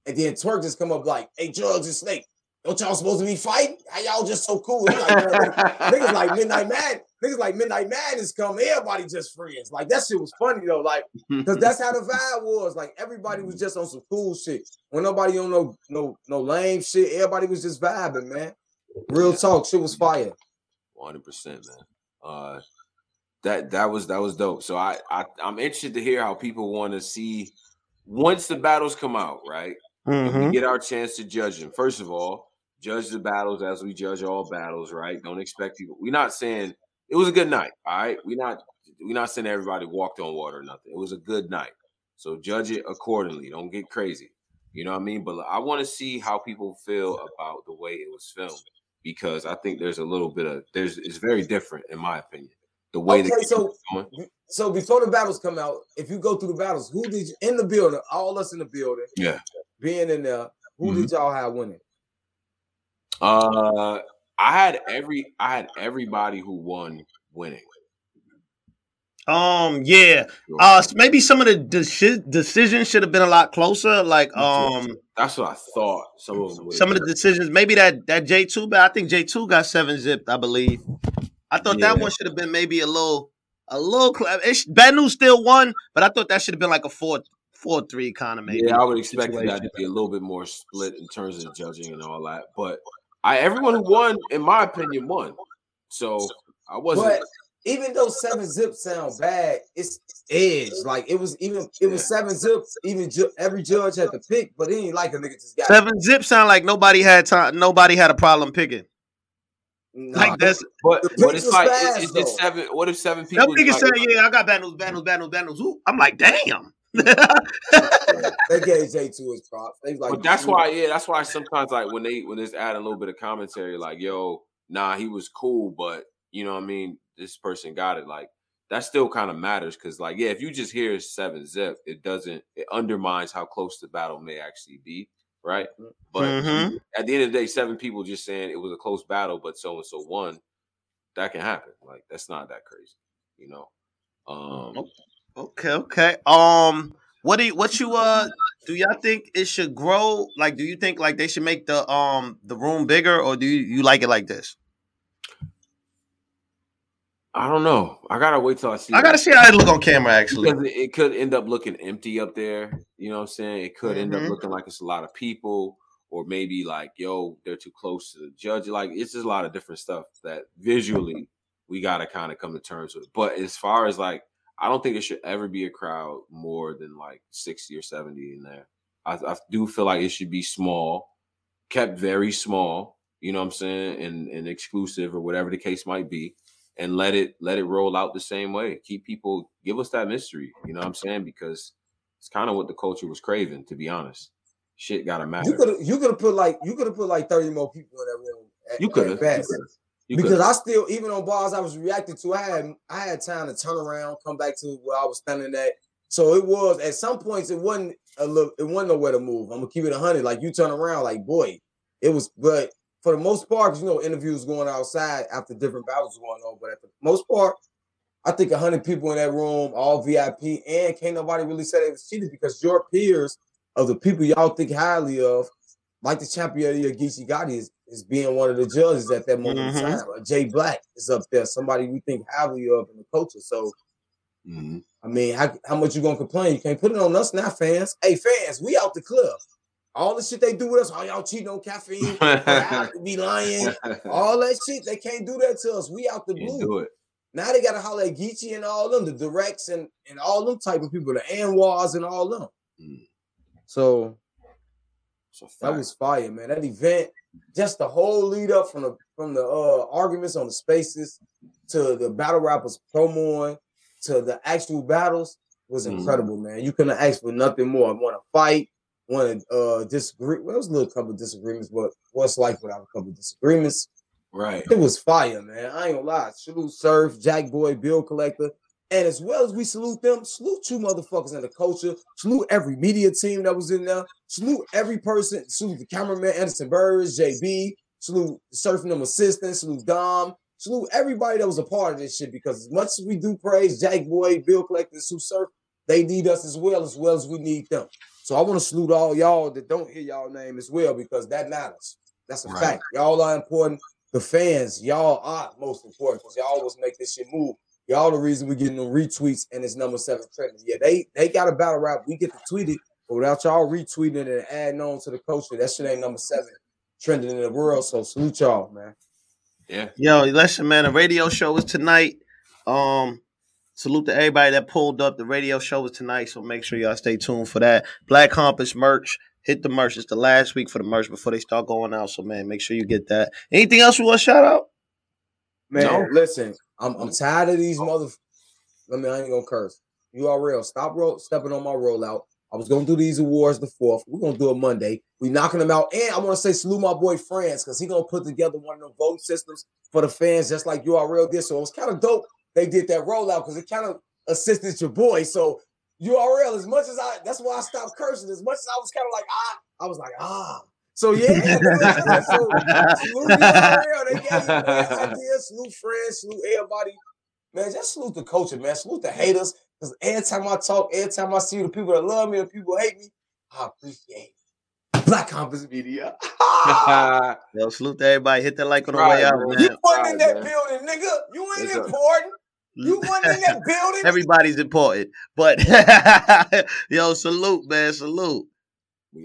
Speaker 2: And then Twerk just come up like, hey, Jugs and Snake, don't y'all supposed to be fighting? How y'all just so cool? Like, niggas like Midnight Mad, niggas like Midnight Madness come, everybody just friends. Like that shit was funny though. Like, cause that's how the vibe was. Like everybody was just on some cool shit. When nobody on no no no lame shit, everybody was just vibing, man. Real talk, shit was fire.
Speaker 3: One hundred percent, man. Uh, that that was that was dope. So I, I I'm interested to hear how people want to see once the battles come out, right?
Speaker 1: Mhm.
Speaker 3: we get our chance to judge them. First of all, judge the battles as we judge all battles, right? Don't expect people. We're not saying it was a good night, all right? We're not we're not saying everybody walked on water or nothing. It was a good night. So judge it accordingly. Don't get crazy. You know what I mean? But I want to see how people feel about the way it was filmed because I think there's a little bit of there's it's very different in my opinion. The way
Speaker 2: Okay,
Speaker 3: that
Speaker 2: so
Speaker 3: going.
Speaker 2: so before the battles come out, if you go through the battles, who did you in the building? All us in the building,
Speaker 3: Yeah.
Speaker 2: being in there, who
Speaker 3: Mm-hmm.
Speaker 2: did y'all have winning?
Speaker 3: Uh, I had every I had everybody who won winning.
Speaker 1: Um, yeah. Uh, maybe some of the deci- decisions should have been a lot closer. Like, um,
Speaker 3: That's what I thought. Some of them.
Speaker 1: some of the decisions. Maybe that that J two, but I think J two got seven zipped. I believe. I thought that one should have been maybe a little, a little. Cl- uh, it's, Bad News still won, but I thought that should have been like a four, four three kind of maybe.
Speaker 3: Yeah, I would expect that
Speaker 1: situation.
Speaker 3: to be a little bit more split in terms of judging and all that. But I everyone who won, in my opinion, won. So I wasn't.
Speaker 2: But even though seven zip sound bad, it's edge. Like it was even it was seven zip. Even ju- every judge had to pick, but it ain't like a nigga just got
Speaker 1: Seven zip sound like nobody had time. Nobody had a problem picking.
Speaker 2: Nah,
Speaker 1: Like that's
Speaker 3: but
Speaker 2: the
Speaker 3: but it's like
Speaker 2: fast,
Speaker 3: it's, it's just seven. What if seven people?
Speaker 1: Them niggas
Speaker 3: like-
Speaker 1: saying, "Yeah, I got bad news, bad news, bad news, bad news." Ooh. I'm like, damn.
Speaker 2: they gave J two his props. They like,
Speaker 3: but that's why, yeah, that's why sometimes like when they when there's add a little bit of commentary, like, yo, nah, he was cool, but you know what I mean, this person got it. Like that still kind of matters because, like, yeah, if you just hear seven zip, it doesn't it undermines how close the battle may actually be, right? But
Speaker 1: Mhm.
Speaker 3: at the end of the day, seven people just saying it was a close battle, but so and so won, that can happen. Like that's not that crazy, you know. Um,
Speaker 1: Okay, okay. Um, what do you, what you uh do y'all think it should grow? Like, do you think like they should make the um the room bigger, or do you, you like it like this?
Speaker 3: I don't know. I gotta wait till I see.
Speaker 1: I gotta see how it look on camera. Actually,
Speaker 3: because it, could end up looking empty up there. You know what I'm saying? It could end up
Speaker 1: Mhm.
Speaker 3: looking like it's a lot of people, or maybe like, yo, they're too close to the judge. Like it's just a lot of different stuff that visually we gotta kind of come to terms with. But as far as like, I don't think it should ever be a crowd more than like 60 or 70 in there. I, I do feel like it should be small, kept very small. You know what I'm saying, and and exclusive or whatever the case might be and let it let it roll out the same way. Keep people give us that mystery. You know what I'm saying? Because it's kind of what the culture was craving, to be honest. Shit gotta
Speaker 2: you could you could have put like you could have put like thirty more people in that room. At,
Speaker 3: You could have.
Speaker 2: because
Speaker 3: coulda.
Speaker 2: I still, even on bars I was reacting to, I had I had time to turn around, come back to where I was standing at. So it was at some points it wasn't a little, it wasn't nowhere to move. I'm gonna keep it hundred. Like you turn around, like boy, it was. But for the most part, you know, interviews going outside after different battles going on. But at the most part, I think hundred people in that room, all VIP, and can't nobody really say they was cheated because your peers of the people y'all think highly of, like the champion of the Geechi Gotti is, is being one of the judges at that moment in
Speaker 1: Mhm.
Speaker 2: time. Uh, Jay Black is up there, somebody we think highly of in the culture. So
Speaker 3: Mhm.
Speaker 2: I mean, how, how much you gonna complain? You can't put it on us now, fans. Hey, fans, we out the club. All the shit they do with us, all y'all cheating on caffeine, *laughs* be lying, all that shit, they can't do that to us. We out the
Speaker 3: Can't
Speaker 2: blue.
Speaker 3: do it.
Speaker 2: Now they gotta holler at Geechi and all them, the directs and, and all them type of people, the Anwars and all them.
Speaker 3: Mm.
Speaker 2: So that was fire, man. That event, just the whole lead up from the from the uh arguments on the spaces to the battle rappers promoing to the actual battles was
Speaker 3: Mhm.
Speaker 2: incredible, man. You couldn't ask for nothing more. I want to fight, want to uh disagree. Well, there was a little couple of disagreements, but what's life without a couple of disagreements?
Speaker 3: Right.
Speaker 2: It was fire, man. I ain't gonna lie. Salute Surf, Jack Boy, Bill Collector. And as well as we salute them, salute you motherfuckers in the culture. Salute every media team that was in there. Salute every person. Salute the cameraman, Anderson Burris, JB. Salute surfing them assistants. Salute Dom. Salute everybody that was a part of this shit because as much as we do praise Jack Boy, Bill Collector, Sue Surf, they need us as well as well as we need them. So I want to salute all y'all that don't hear y'all name as well because that matters. That's a
Speaker 3: Right.
Speaker 2: fact. Y'all are important. The fans, y'all are most important because y'all always make this shit move. Y'all the reason we getting them retweets and it's number seven trending. Yeah, they they got a battle rap. We get to tweet it, but without y'all retweeting it and adding on to the culture, that shit ain't number seven trending in the world. So salute y'all, man.
Speaker 3: Yeah.
Speaker 1: Yo, listen, man. The radio show is tonight. Um, salute to everybody that pulled up. The radio show is tonight, so make sure y'all stay tuned for that. Black Compass merch. Hit the merch. It's the last week for the merch before they start going out. So, man, make sure you get that. Anything else we want to shout out?
Speaker 2: Man,
Speaker 3: No.
Speaker 2: listen, I'm I'm tired of these mother. I mean, I ain't gonna curse. You are real. stop roll, stepping on my rollout. I was gonna do these awards the fourth. We're gonna do it Monday. We knocking them out, and I want to say salute my boy France because he gonna put together one of the vote systems for the fans, just like you are real did. So it was kind of dope. They did that rollout because it kind of assisted your boy. So URL, as much as I, that's why I stopped cursing. As much as I was kind of like ah, I was like ah. So yeah, so salute URL. They gave me great *laughs* ideas. Salute friends. Salute everybody. Man, just salute the culture, man. Salute the haters. Because every time I talk, every time I see the people that love me and people hate me, I appreciate it. Black Compass Media. *laughs*
Speaker 1: Yo, salute to everybody. Hit that like on the
Speaker 3: Right,
Speaker 1: way out,
Speaker 3: man.
Speaker 2: you
Speaker 1: man.
Speaker 2: wasn't in that
Speaker 3: man.
Speaker 2: building, nigga. You ain't
Speaker 3: Yes, sir.
Speaker 2: important. You wasn't in that *laughs* building.
Speaker 1: Everybody's important, but *laughs* yo, salute, man, salute.